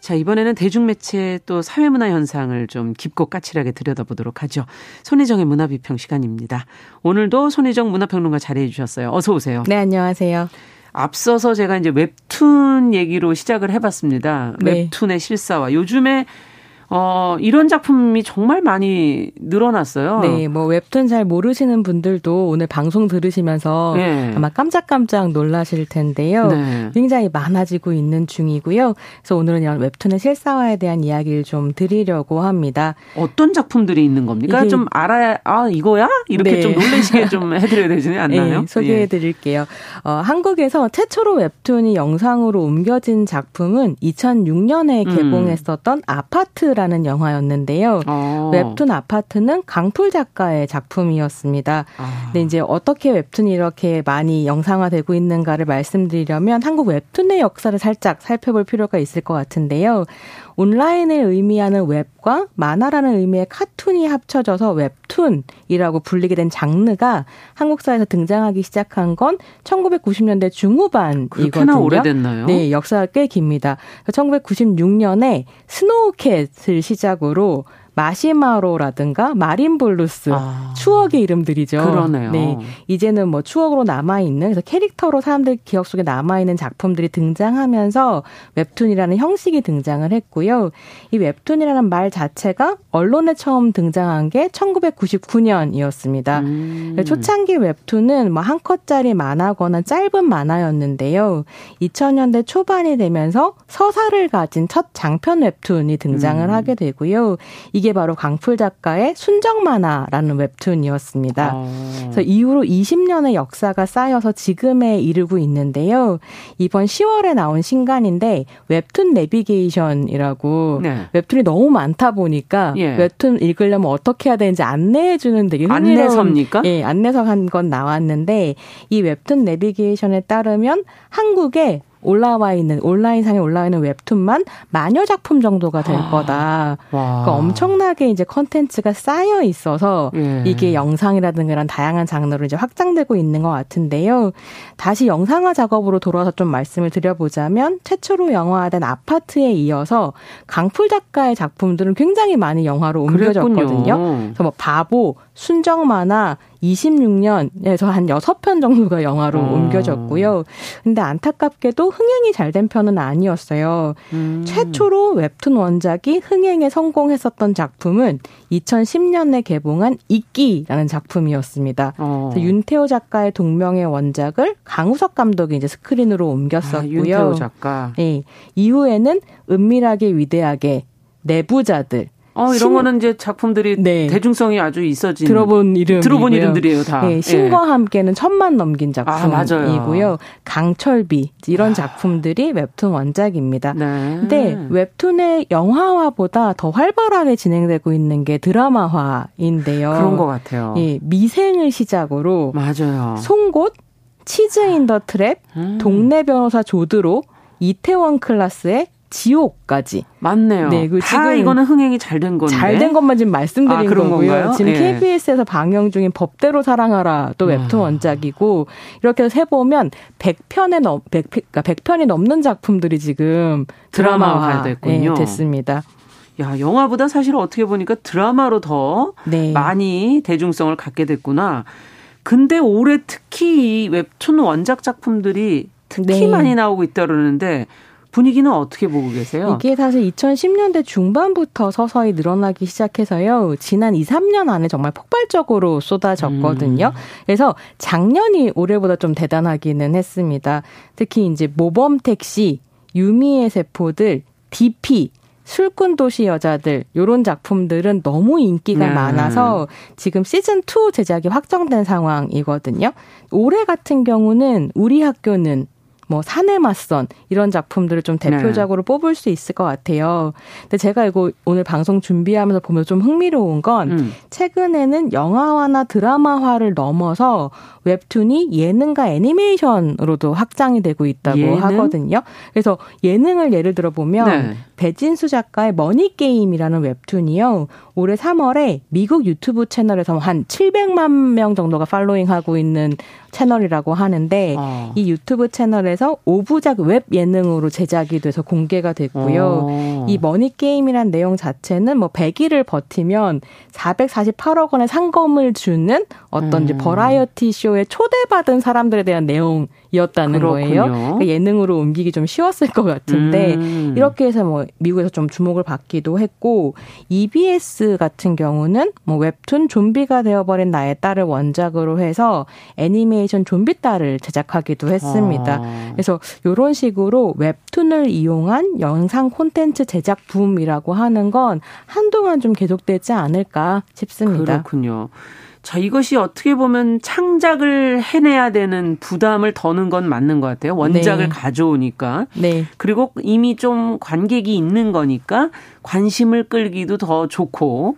자, 이번에는 대중매체 또 사회문화 현상을 좀 깊고 까칠하게 들여다보도록 하죠. 손희정의 문화비평 시간입니다. 오늘도 손희정 문화평론가 자리해 주셨어요. 어서 오세요. 네, 안녕하세요. 앞서서 제가 이제 웹툰 얘기로 시작을 해봤습니다. 네. 웹툰의 실사와 요즘에 어, 이런 작품이 정말 많이 늘어났어요. 네, 뭐 웹툰 잘 모르시는 분들도 오늘 방송 들으시면서 네. 아마 깜짝깜짝 놀라실 텐데요. 네. 굉장히 많아지고 있는 중이고요. 그래서 오늘은 이런 웹툰의 실사화에 대한 이야기를 좀 드리려고 합니다. 어떤 작품들이 있는 겁니까? 좀 알아야 아 이거야? 이렇게 네. 좀 놀라시게 좀 [laughs] 해드려야 되지 않나요? 네, 소개해드릴게요. 어, 한국에서 최초로 웹툰이 영상으로 옮겨진 작품은 2006년에 음. 개봉했었던 음. 아파트 아파트라는 영화였는데요. 어. 웹툰 아파트는 강풀 작가의 작품이었습니다. 아. 근데 이제 어떻게 웹툰이 이렇게 많이 영상화되고 있는가를 말씀드리려면 한국 웹툰의 역사를 살짝 살펴볼 필요가 있을 것 같은데요. 온라인을 의미하는 웹과 만화라는 의미의 카툰이 합쳐져서 웹툰이라고 불리게 된 장르가 한국사에서 등장하기 시작한 건 1990년대 중후반이거든요. 오래됐나요? 네, 역사가 꽤 깁니다. 1996년에 스노우캣을 시작으로 마시마로라든가 마린 블루스 아. 추억의 이름들이죠. 그러네요. 네. 이제는 뭐 추억으로 남아 있는 그래서 캐릭터로 사람들 기억 속에 남아 있는 작품들이 등장하면서 웹툰이라는 형식이 등장을 했고요. 이 웹툰이라는 말 자체가 언론에 처음 등장한 게 1999년이었습니다. 음. 초창기 웹툰은 뭐 한 컷짜리 만화거나 짧은 만화였는데요. 2000년대 초반이 되면서 서사를 가진 첫 장편 웹툰이 등장을 음. 하게 되고요. 이게 이게 바로 강풀 작가의 순정 만화라는 웹툰이었습니다. 어. 그래서 이후로 20년의 역사가 쌓여서 지금에 이르고 있는데요. 이번 10월에 나온 신간인데 웹툰 내비게이션이라고 네. 웹툰이 너무 많다 보니까 예. 웹툰 읽으려면 어떻게 해야 되는지 안내해 주는 되게 흥미로운 안내서입니까? 예, 안내서 한 건 나왔는데 이 웹툰 내비게이션에 따르면 한국에 올라와 있는 온라인상에 올라와 있는 웹툰만 만여 작품 정도가 될 아. 거다. 그러니까 엄청나게 이제 컨텐츠가 쌓여 있어서 예. 이게 영상이라든가 이런 다양한 장르로 이제 확장되고 있는 것 같은데요. 다시 영상화 작업으로 돌아와서 좀 말씀을 드려보자면 최초로 영화화된 아파트에 이어서 강풀 작가의 작품들은 굉장히 많이 영화로 옮겨졌거든요. 그래서 뭐 바보, 순정 만화, 26년에서 한 6편 정도가 영화로 어. 옮겨졌고요. 근데 안타깝게도 흥행이 잘 된 편은 아니었어요. 음. 최초로 웹툰 원작이 흥행에 성공했었던 작품은 2010년에 개봉한 이끼라는 작품이었습니다. 어. 윤태호 작가의 동명의 원작을 강우석 감독이 이제 스크린으로 옮겼었고요. 아, 윤태호 작가. 네. 이후에는 은밀하게 위대하게 내부자들 어, 이런 신... 거는 이제 작품들이 네. 대중성이 아주 있어진 들어본 이름 들어본 이름들이에요 다. 네, 신과 예. 함께는 천만 넘긴 작품이고요. 아, 강철비 이런 아. 작품들이 웹툰 원작입니다. 네. 근데 웹툰의 영화화보다 더 활발하게 진행되고 있는 게 드라마화인데요. 그런 것 같아요. 예, 미생을 시작으로 맞아요. 송곳, 치즈 인 더 트랩, 음. 동네 변호사 조들호, 이태원 클라스에 지옥까지. 맞네요. 네, 그 지금 이거는 흥행이 잘 된 건데. 잘 된 것만 지금 말씀드린 아, 거고요. 건가요? 지금 예. KBS에서 방영 중인 법대로 사랑하라 또 웹툰 아. 원작이고 이렇게 해서 해보면 100편에 넘 100, 그러니까 100편이 넘는 작품들이 지금 드라마화 됐군요. 네, 됐습니다. 야, 영화보다 사실 어떻게 보니까 드라마로 더 네. 많이 대중성을 갖게 됐구나. 근데 올해 특히 이 웹툰 원작 작품들이 특히 네. 많이 나오고 있다 그러는데 분위기는 어떻게 보고 계세요? 이게 사실 2010년대 중반부터 서서히 늘어나기 시작해서요. 지난 2, 3년 안에 정말 폭발적으로 쏟아졌거든요. 음. 그래서 작년이 올해보다 좀 대단하기는 했습니다. 특히 이제 모범 택시, 유미의 세포들, DP 술꾼 도시 여자들 요런 작품들은 너무 인기가 네. 많아서 지금 시즌 2 제작이 확정된 상황이거든요. 올해 같은 경우는 우리 학교는 뭐 사내 맞선 이런 작품들을 좀 대표적으로 네. 뽑을 수 있을 것 같아요. 근데 제가 이거 오늘 방송 준비하면서 보면 좀 흥미로운 건 음. 최근에는 영화화나 드라마화를 넘어서 웹툰이 예능과 애니메이션으로도 확장이 되고 있다고 예능? 하거든요. 그래서 예능을 예를 들어 보면 네. 배진수 작가의 머니 게임이라는 웹툰이요. 올해 3월에 미국 유튜브 채널에서 한 700만 명 정도가 following하고 있는 채널이라고 하는데 어. 이 유튜브 채널에서 5부작 웹 예능으로 제작이 돼서 공개가 됐고요. 어. 이 머니 게임이란 내용 자체는 뭐 100일을 버티면 448억 원의 상금을 주는 어떤 음. 이제 버라이어티 쇼에 초대받은 사람들에 대한 내용 이었다는. 거예요. 그러니까 예능으로 옮기기 좀 쉬웠을 것 같은데 음. 이렇게 해서 뭐 미국에서 좀 주목을 받기도 했고 EBS 같은 경우는 뭐 웹툰 좀비가 되어버린 나의 딸을 원작으로 해서 애니메이션 좀비 딸을 제작하기도 했습니다. 아. 그래서 이런 식으로 웹툰을 이용한 영상 콘텐츠 제작 붐이라고 하는 건 한동안 좀 계속되지 않을까 싶습니다. 그렇군요. 자, 이것이 어떻게 보면 창작을 해내야 되는 부담을 더는 건 맞는 것 같아요. 원작을 네. 가져오니까. 네. 그리고 이미 좀 관객이 있는 거니까 관심을 끌기도 더 좋고.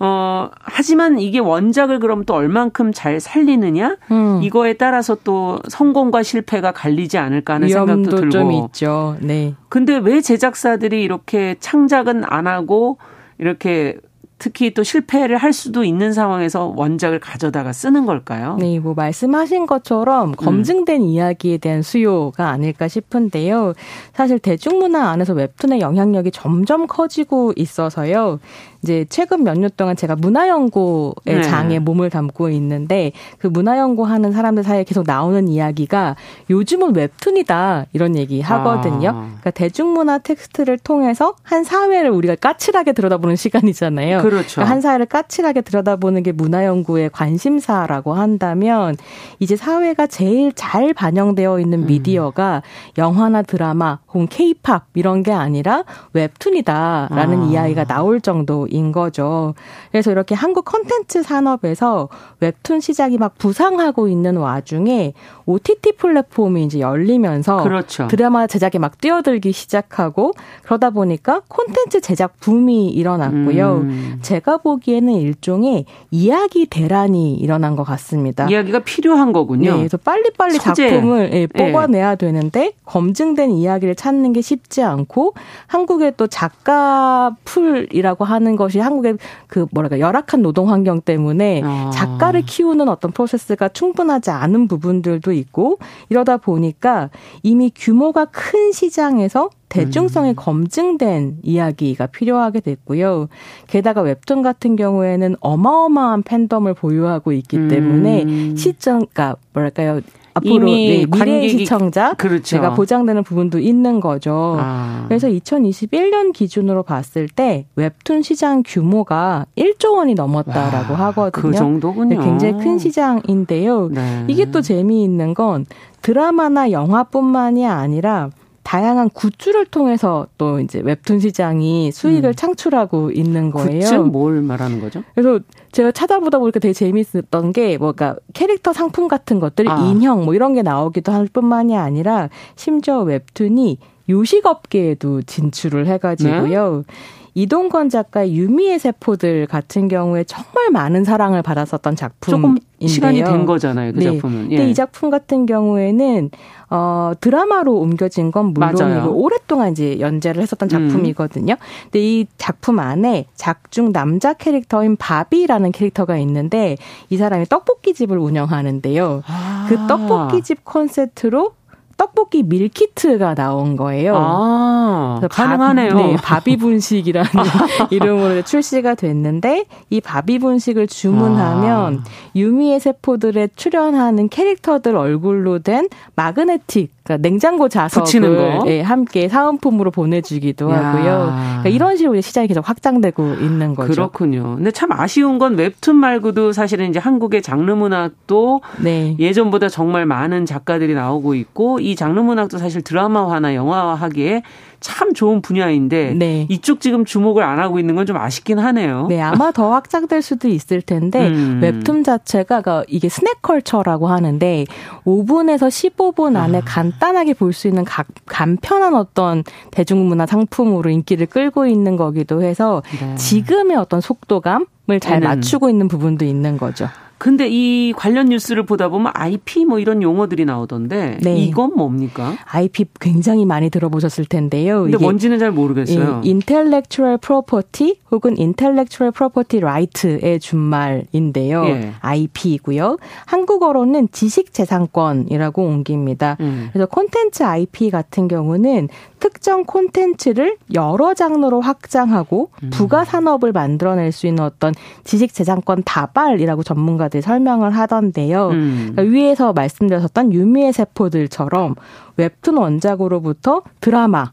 어, 하지만 이게 원작을 그럼 또 얼만큼 잘 살리느냐? 음. 이거에 따라서 또 성공과 실패가 갈리지 않을까 하는 생각도 들고. 좀 있죠. 네. 근데 왜 제작사들이 이렇게 창작은 안 하고 이렇게 특히 또 실패를 할 수도 있는 상황에서 원작을 가져다가 쓰는 걸까요? 네, 뭐 말씀하신 것처럼 검증된 음. 이야기에 대한 수요가 아닐까 싶은데요. 사실 대중문화 안에서 웹툰의 영향력이 점점 커지고 있어서요. 이제 최근 몇 년 동안 제가 문화연구의 네. 장에 몸을 담고 있는데 그 문화연구 하는 사람들 사이에 계속 나오는 이야기가 요즘은 웹툰이다 이런 얘기 하거든요. 아. 그러니까 대중문화 텍스트를 통해서 한 사회를 우리가 까칠하게 들여다보는 시간이잖아요. 그렇죠. 그러니까 한 사회를 까칠하게 들여다보는 게 문화연구의 관심사라고 한다면 이제 사회가 제일 잘 반영되어 있는 음. 미디어가 영화나 드라마 혹은 케이팝 이런 게 아니라 웹툰이다라는 아. 이야기가 나올 정도 인 거죠. 그래서 이렇게 한국 컨텐츠 산업에서 웹툰 시장이 막 부상하고 있는 와중에 OTT 플랫폼이 이제 열리면서 그렇죠. 드라마 제작에 막 뛰어들기 시작하고 그러다 보니까 콘텐츠 제작 붐이 일어났고요. 음. 제가 보기에는 일종의 이야기 대란이 일어난 것 같습니다. 이야기가 필요한 거군요. 네, 그래서 빨리빨리 소재. 작품을 예, 예. 뽑아내야 네. 되는데 검증된 이야기를 찾는 게 쉽지 않고 한국의 또 작가 풀이라고 하는 것이 한국의 그 뭐랄까 열악한 노동 환경 때문에 아. 작가를 키우는 어떤 프로세스가 충분하지 않은 부분들도 있고 이러다 보니까 이미 규모가 큰 시장에서 대중성이 음. 검증된 이야기가 필요하게 됐고요. 게다가 웹툰 같은 경우에는 어마어마한 팬덤을 보유하고 있기 때문에 음. 시점, 그러니까 뭐랄까요. 앞으로 네, 미래 시청자 그렇죠. 제가 보장되는 부분도 있는 거죠. 아. 그래서 2021년 기준으로 봤을 때 웹툰 시장 규모가 1조 원이 넘었다라고 와, 하거든요. 그 정도군요. 네, 굉장히 큰 시장인데요. 네. 이게 또 재미있는 건 드라마나 영화뿐만이 아니라 다양한 굿즈를 통해서 또 이제 웹툰 시장이 수익을 음. 창출하고 있는 거예요. 굿즈 뭘 말하는 거죠? 그래서 제가 찾아보다 보니까 되게 재밌었던 게 뭐가 캐릭터 상품 같은 것들이 아. 인형 뭐 이런 게 나오기도 할 뿐만이 아니라 심지어 웹툰이 요식업계에도 진출을 해가지고요. 네? 이동건 작가의 유미의 세포들 같은 경우에 정말 많은 사랑을 받았었던 작품인데요. 조금 시간이 된 거잖아요, 그 네. 작품은. 예. 근데 이 작품 같은 경우에는 어 드라마로 옮겨진 건 물론이고 오랫동안 이제 연재를 했었던 음. 작품이거든요. 음. 근데 이 작품 안에 작중 남자 캐릭터인 바비라는 캐릭터가 있는데 이 사람이 떡볶이 집을 운영하는데요. 아. 그 떡볶이 집 콘셉트로 떡볶이 밀키트가 나온 거예요. 아, 가능하네요. 네, 바비 분식이라는 [laughs] 이름으로 출시가 됐는데 이 바비 분식을 주문하면 아. 유미의 세포들에 출연하는 캐릭터들 얼굴로 된 마그네틱 그러니까 냉장고 자석을 예, 함께 사은품으로 보내주기도 하고요. 그러니까 이런 식으로 시장이 계속 확장되고 있는 거죠. 그렇군요. 근데 참 아쉬운 건 웹툰 말고도 사실은 이제 한국의 장르 문학도 네. 예전보다 정말 많은 작가들이 나오고 있고 이 장르 문학도 사실 드라마화나 영화화하기에 참 좋은 분야인데 네. 이쪽 지금 주목을 안 하고 있는 건 좀 아쉽긴 하네요. 네, 아마 더 [laughs] 확장될 수도 있을 텐데 음. 웹툰 자체가 그러니까 이게 snack culture라고 하는데 5분에서 15분 안에 아. 간단하게 볼 수 있는 각, 간편한 어떤 대중문화 상품으로 인기를 끌고 있는 거기도 해서 네. 지금의 어떤 속도감을 잘 맞추고 있는 부분도 있는 거죠. 근데 이 관련 뉴스를 보다 보면 IP 뭐 이런 용어들이 나오던데 네. 이건 뭡니까? IP 굉장히 많이 들어보셨을 텐데요. 근데 뭔지는 잘 모르겠어요. intellectual property 혹은 intellectual property right의 준말인데요. 예. IP이고요. 한국어로는 지식 재산권이라고 옮깁니다. 음. 그래서 콘텐츠 IP 같은 경우는 특정 콘텐츠를 여러 장르로 확장하고 음. 부가 산업을 만들어낼 수 있는 어떤 지식 재산권 다발이라고 전문가 전문가들이 설명을 하던데요. 음. 그러니까 위에서 말씀드렸었던 유미의 세포들처럼 웹툰 원작으로부터 드라마,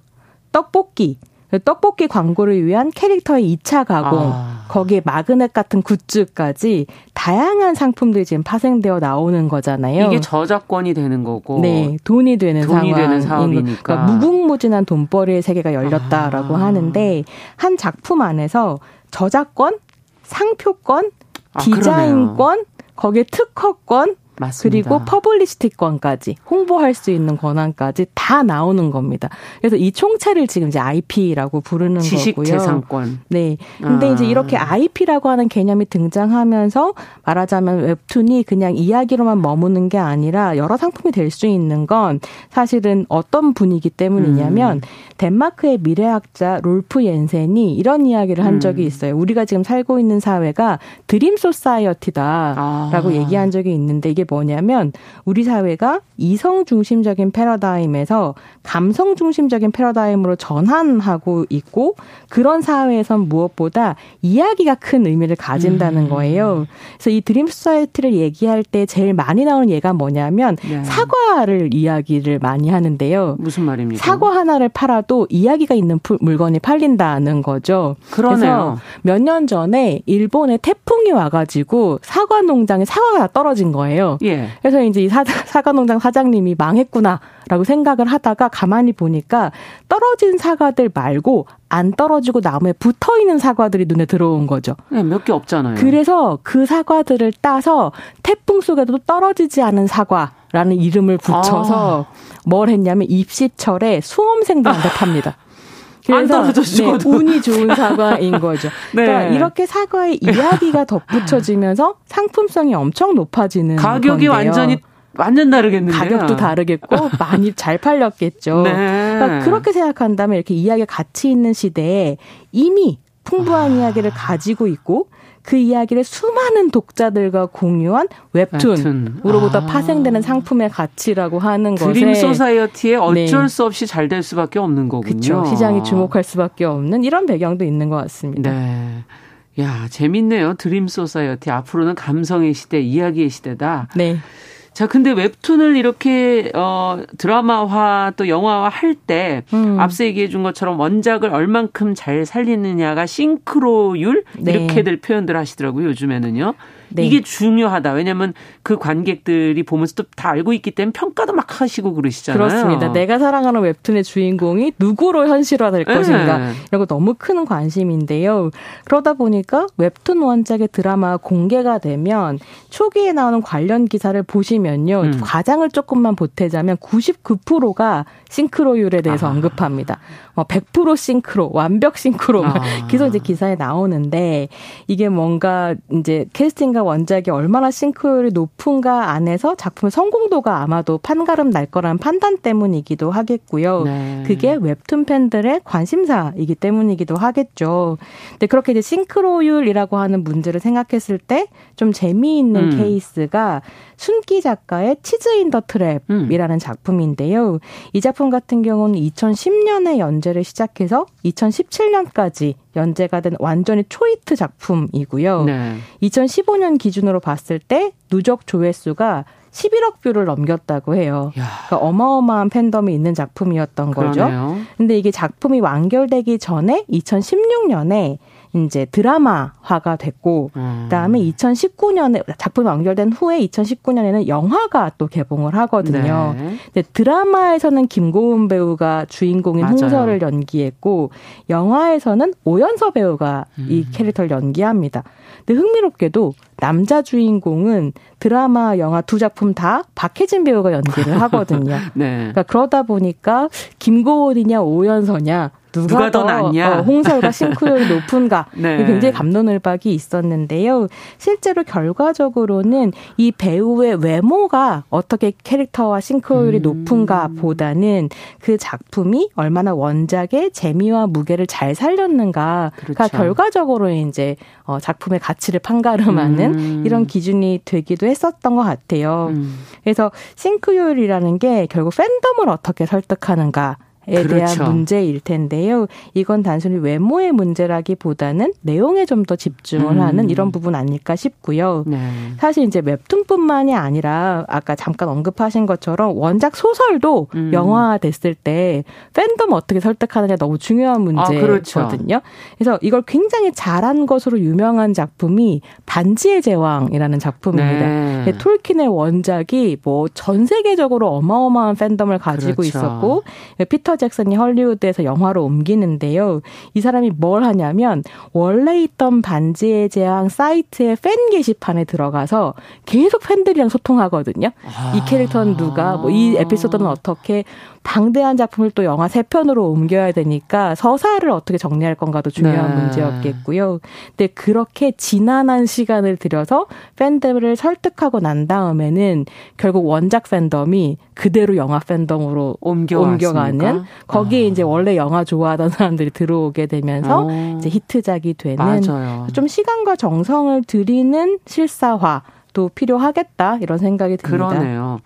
떡볶이, 떡볶이 광고를 위한 캐릭터의 2차 가공, 아. 거기에 마그넷 같은 굿즈까지 다양한 상품들이 지금 파생되어 나오는 거잖아요. 이게 저작권이 되는 거고. 네, 돈이 되는 돈이 상황. 되는 사업이니까. 그러니까 무궁무진한 돈벌이의 세계가 열렸다라고 아. 하는데 한 작품 안에서 저작권, 상표권, 아, 디자인권, 아, 거기에 특허권, 맞습니다. 그리고 publicity권까지 홍보할 수 있는 권한까지 다 나오는 겁니다. 그래서 이 총체를 지금 이제 IP라고 부르는 지식 거고요. 재산권. 네. 근데 아. 이제 이렇게 IP라고 하는 개념이 등장하면서 말하자면 웹툰이 그냥 이야기로만 머무는 게 아니라 여러 상품이 될 수 있는 건 사실은 어떤 분위기 때문이냐면 음. 덴마크의 미래학자 롤프 옌센이 이런 이야기를 한 음. 적이 있어요. 우리가 지금 살고 있는 사회가 dream society다라고 아. 얘기한 적이 있는데 이게 뭐냐면 우리 사회가 이성 중심적인 패러다임에서 감성 중심적인 패러다임으로 전환하고 있고 그런 사회에선 무엇보다 이야기가 큰 의미를 가진다는 음. 거예요. 그래서 이 dream society를 얘기할 때 제일 많이 나오는 예가 뭐냐면 네. 사과를 이야기를 많이 하는데요. 무슨 말입니까? 사과 하나를 팔아도 이야기가 있는 물건이 팔린다는 거죠. 그러네요. 몇년 전에 일본에 태풍이 와가지고 사과 농장에 사과가 떨어진 거예요. 예. 그래서 이제 이 사, 사과 농장 사장님이 망했구나라고 생각을 하다가 가만히 보니까 떨어진 사과들 말고 안 떨어지고 나무에 붙어 있는 사과들이 눈에 들어온 거죠. 네, 몇개 없잖아요. 그래서 그 사과들을 따서 태풍 속에도 떨어지지 않은 사과라는 이름을 붙여서 아. 뭘 했냐면 입시철에 수험생들한테 팝니다. [laughs] 그래서 네, 운이 좋은 사과인 거죠. [laughs] 네. 그러니까 이렇게 사과의 이야기가 덧붙여지면서 상품성이 엄청 높아지는 가격이 건데요. 완전히 완전 다르겠는데요. 가격도 다르겠고 [laughs] 많이 잘 팔렸겠죠. 네. 그러니까 그렇게 생각한다면 이렇게 이야기가 가치 있는 시대에 이미 풍부한 아. 이야기를 가지고 있고 그 이야기를 수많은 독자들과 공유한 웹툰으로부터 아. 파생되는 상품의 가치라고 하는 것에 dream society에 어쩔 네. 수 없이 잘 될 수밖에 없는 거군요. 그렇죠. 시장이 주목할 수밖에 없는 이런 배경도 있는 것 같습니다. 네. 야, 재밌네요. dream society. 앞으로는 감성의 시대, 이야기의 시대다. 네. 자, 근데 웹툰을 이렇게 어 드라마화 또 영화화 할때 음. 앞서 얘기해 준 것처럼 원작을 얼만큼 잘 살리느냐가 싱크로율 네. 이렇게들 표현들 하시더라고요, 요즘에는요. 네. 이게 중요하다. 왜냐하면 그 관객들이 보면서 또 다 알고 있기 때문에 평가도 막 하시고 그러시잖아요. 그렇습니다. 내가 사랑하는 웹툰의 주인공이 누구로 현실화될 네. 것인가 이런 거 너무 큰 관심인데요. 그러다 보니까 웹툰 원작의 드라마 공개가 되면 초기에 나오는 관련 기사를 보시면요. 음. 과장을 조금만 보태자면 99%가 싱크로율에 대해서 아. 언급합니다. 뭐100% 싱크로, 완벽 싱크로 아. 계속 이제 기사에 나오는데 이게 뭔가 이제 캐스팅과 원작이 얼마나 싱크로율이 높은가 안에서 작품의 성공도가 아마도 판가름 날 거라는 판단 때문이기도 하겠고요. 네. 그게 웹툰 팬들의 관심사이기 때문이기도 하겠죠. 근데 그렇게 이제 싱크로율이라고 하는 문제를 생각했을 때 좀 재미있는 음. 케이스가 순끼 작가의 치즈 인 더 트랩이라는 음. 작품인데요. 이 작품 같은 경우는 2010년에 연재를 시작해서 2017년까지 연재가 된 완전히 초히트 작품이고요. 네. 2015년 기준으로 봤을 때 누적 조회수가 11억 view를 넘겼다고 해요. 그러니까 어마어마한 팬덤이 있는 작품이었던 그러네요. 거죠. 근데 이게 작품이 완결되기 전에 2016년에 이제 드라마화가 됐고 음. 그다음에 2019년에 작품이 완결된 후에 2019년에는 영화가 또 개봉을 하거든요. 네. 근데 드라마에서는 김고은 배우가 주인공인 맞아요. 홍설을 연기했고 영화에서는 오연서 배우가 음. 이 캐릭터를 연기합니다. 근데 흥미롭게도 남자 주인공은 드라마, 영화 두 작품 다 박혜진 배우가 연기를 [laughs] 하거든요. 네. 그러니까 그러다 보니까 김고은이냐 오연서냐 누가, 누가 더, 더 낫냐? 어, 홍설과 싱크율이 [laughs] 높은가? 네. 굉장히 감론을 박이 있었는데요. 실제로 결과적으로는 이 배우의 외모가 어떻게 캐릭터와 싱크율이 음. 높은가 보다는 그 작품이 얼마나 원작의 재미와 무게를 잘 살렸는가가 그렇죠. 결과적으로 이제 어, 작품의 가치를 판가름하는 음. 이런 기준이 되기도 했었던 것 같아요. 음. 그래서 싱크율이라는 게 결국 팬덤을 어떻게 설득하는가 에 그렇죠. 대한 문제일 텐데요. 이건 단순히 외모의 문제라기보다는 내용에 좀 더 집중을 음. 하는 이런 부분 아닐까 싶고요. 네. 사실 이제 웹툰뿐만이 아니라 아까 잠깐 언급하신 것처럼 원작 소설도 음. 영화됐을 때 팬덤 어떻게 설득하느냐 너무 중요한 문제거든요. 아, 그렇죠. 그래서 이걸 굉장히 잘한 것으로 유명한 작품이 반지의 제왕이라는 작품입니다. 네. 톨킨의 원작이 뭐 전 세계적으로 어마어마한 팬덤을 가지고 그렇죠. 있었고 피터 잭슨이 헐리우드에서 영화로 옮기는데요. 이 사람이 뭘 하냐면 원래 있던 반지의 제왕 사이트의 팬 게시판에 들어가서 계속 팬들이랑 소통하거든요. 아. 이 캐릭터는 누가 뭐 이 에피소드는 어떻게 방대한 작품을 또 영화 세 편으로 옮겨야 되니까 서사를 어떻게 정리할 건가도 중요한 네. 문제였겠고요. 근데 그렇게 지난한 시간을 들여서 팬들을 설득하고 난 다음에는 결국 원작 팬덤이 그대로 영화 팬덤으로 옮겨가는 거기에 아. 이제 원래 영화 좋아하던 사람들이 들어오게 되면서 어. 이제 히트작이 되는 맞아요. 좀 시간과 정성을 들이는 실사화 도 필요하겠다 이런 생각이 듭니다. 그러네요.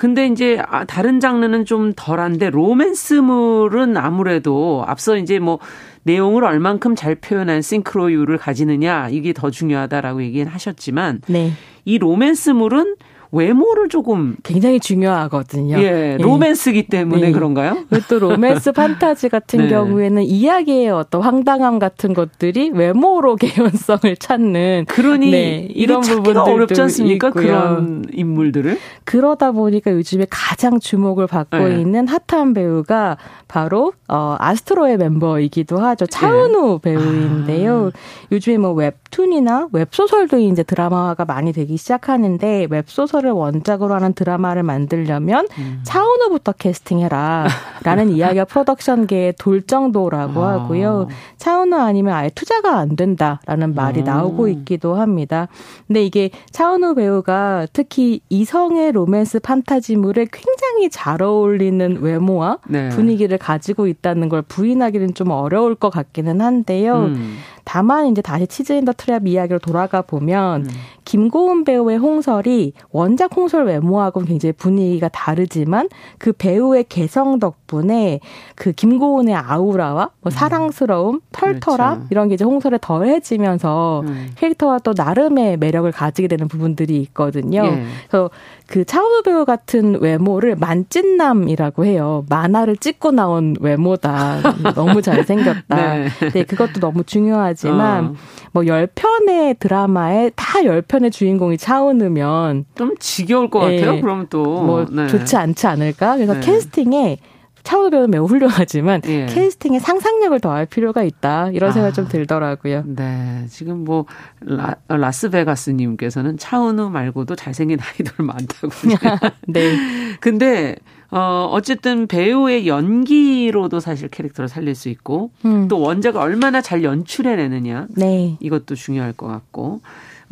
근데 이제 아, 다른 장르는 좀 덜한데 로맨스물은 아무래도 앞서 이제 뭐 내용을 얼만큼 잘 표현한 싱크로율을 가지느냐 이게 더 중요하다라고 얘기는 하셨지만 네. 이 로맨스물은 외모를 조금 굉장히 중요하거든요. 예, 예. 로맨스기 때문에 예. 그런가요? 또 로맨스 [laughs] 판타지 같은 네. 경우에는 이야기의 어떤 황당함 같은 것들이 외모로 [laughs] 개연성을 찾는 그러니 네, 이런 부분도 어렵지 않습니까? 있고요. 그런 인물들을 그러다 보니까 요즘에 가장 주목을 받고 네. 있는 핫한 배우가 바로 어 아스트로의 멤버이기도 하죠. 차은우 네. 배우인데요. 아. 요즘에 뭐 웹툰이나 웹소설도 이제 드라마가 많이 되기 시작하는데 웹소설 소설을 원작으로 하는 드라마를 만들려면 음. 차은우부터 캐스팅해라. 라는 [laughs] 이야기가 프로덕션계에 돌 정도라고 아. 하고요. 차은우 아니면 아예 투자가 안 된다라는 말이 음. 나오고 있기도 합니다. 근데 이게 차은우 배우가 특히 이성애 로맨스 판타지물에 굉장히 잘 어울리는 외모와 네. 분위기를 가지고 있다는 걸 부인하기는 좀 어려울 것 같기는 한데요. 음. 다만 이제 다시 치즈 인더 트랩 이야기로 돌아가 보면 음. 김고은 배우의 홍설이 원작 홍설 외모하고는 굉장히 분위기가 다르지만 그 배우의 개성 덕분에 그 김고은의 아우라와 뭐 음. 사랑스러움, 털털함 그렇죠. 이런 게 이제 홍설에 더해지면서 음. 캐릭터와 또 나름의 매력을 가지게 되는 부분들이 있거든요. 예. 그래서 그 차은우 배우 같은 외모를 만찢남이라고 해요. 만화를 찢고 나온 외모다. [laughs] 너무 잘생겼다. 네. 네, 그것도 너무 중요하지. 하지만 어. 뭐 10편의 드라마에 다 10편의 주인공이 차은우면 좀 지겨울 것 예, 같아요. 그러면 또뭐 네. 좋지 않지 않을까? 그래서 네. 캐스팅에 차우 배우는 매우 훌륭하지만 예. 캐스팅에 상상력을 더할 필요가 있다 이런 생각이 아, 좀 들더라고요. 네, 지금 뭐 라, 라스베가스님께서는 차은우 말고도 잘생긴 아이돌 많다고. [laughs] 네. 근데 어 어쨌든 배우의 연기로도 사실 캐릭터를 살릴 수 있고 음. 또 원작을 얼마나 잘 연출해내느냐. 네. 이것도 중요할 것 같고.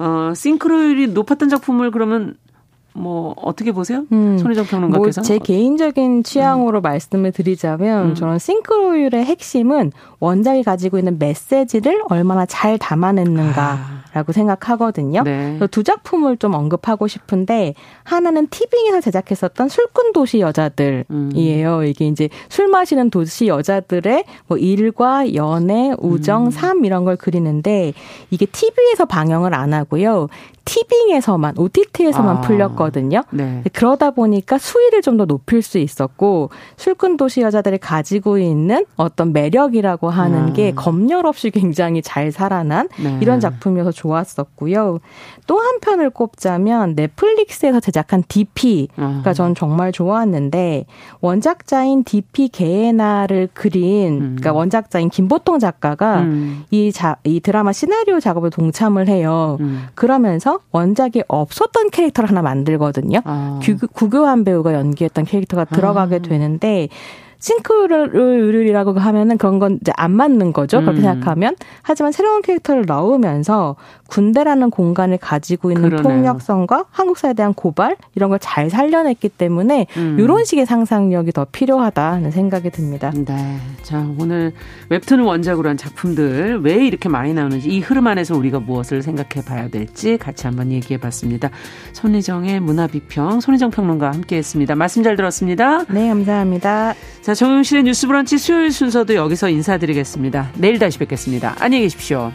어 싱크로율이 높았던 작품을 그러면 뭐 어떻게 보세요? 음, 손희정 평론가께서? 뭐제 개인적인 취향으로 음. 말씀을 드리자면 음. 저는 싱크로율의 핵심은 원작이 가지고 있는 메시지를 얼마나 잘 담아냈는가. 아. 라고 생각하거든요. 네. 두 작품을 좀 언급하고 싶은데 하나는 티빙에서 제작했었던 술꾼 도시 여자들이에요. 음. 이게 이제 술 마시는 도시 여자들의 뭐 일과 연애, 우정, 음. 삶 이런 걸 그리는데 이게 TV에서 방영을 안 하고요. 티빙에서만 OTT에서만 아, 풀렸거든요. 네. 그러다 보니까 수위를 좀 더 높일 수 있었고 술꾼 도시 여자들이 가지고 있는 어떤 매력이라고 하는 음. 게 검열 없이 굉장히 잘 살아난 네. 이런 작품이어서 좋았었고요. 또 한 편을 꼽자면 넷플릭스에서 제작한 DP가 아. 전 정말 좋았는데 원작자인 DP 게에나를 그린 음. 그러니까 원작자인 김보통 작가가 음. 이, 자, 이 드라마 시나리오 작업에 동참을 해요. 음. 그러면서 원작이 없었던 캐릭터를 하나 만들거든요. 아. 구교한 배우가 연기했던 캐릭터가 들어가게 아. 되는데 싱크로율이라고 하면은 그런 건 이제 안 맞는 거죠. 그렇게 음. 생각하면. 하지만 새로운 캐릭터를 넣으면서 군대라는 공간을 가지고 있는 그러네요. 폭력성과 한국 사회에 대한 고발 이런 걸 잘 살려냈기 때문에 음. 이런 식의 상상력이 더 필요하다는 생각이 듭니다. 네. 자, 오늘 웹툰을 원작으로 한 작품들 왜 이렇게 많이 나오는지 이 흐름 안에서 우리가 무엇을 생각해 봐야 될지 같이 한번 얘기해 봤습니다. 손희정의 문화비평, 손희정 평론가와 함께 했습니다. 말씀 잘 들었습니다. 네, 감사합니다. 자, 정용실의 뉴스 브런치 수요일 순서도 여기서 인사드리겠습니다. 내일 다시 뵙겠습니다. 안녕히 계십시오.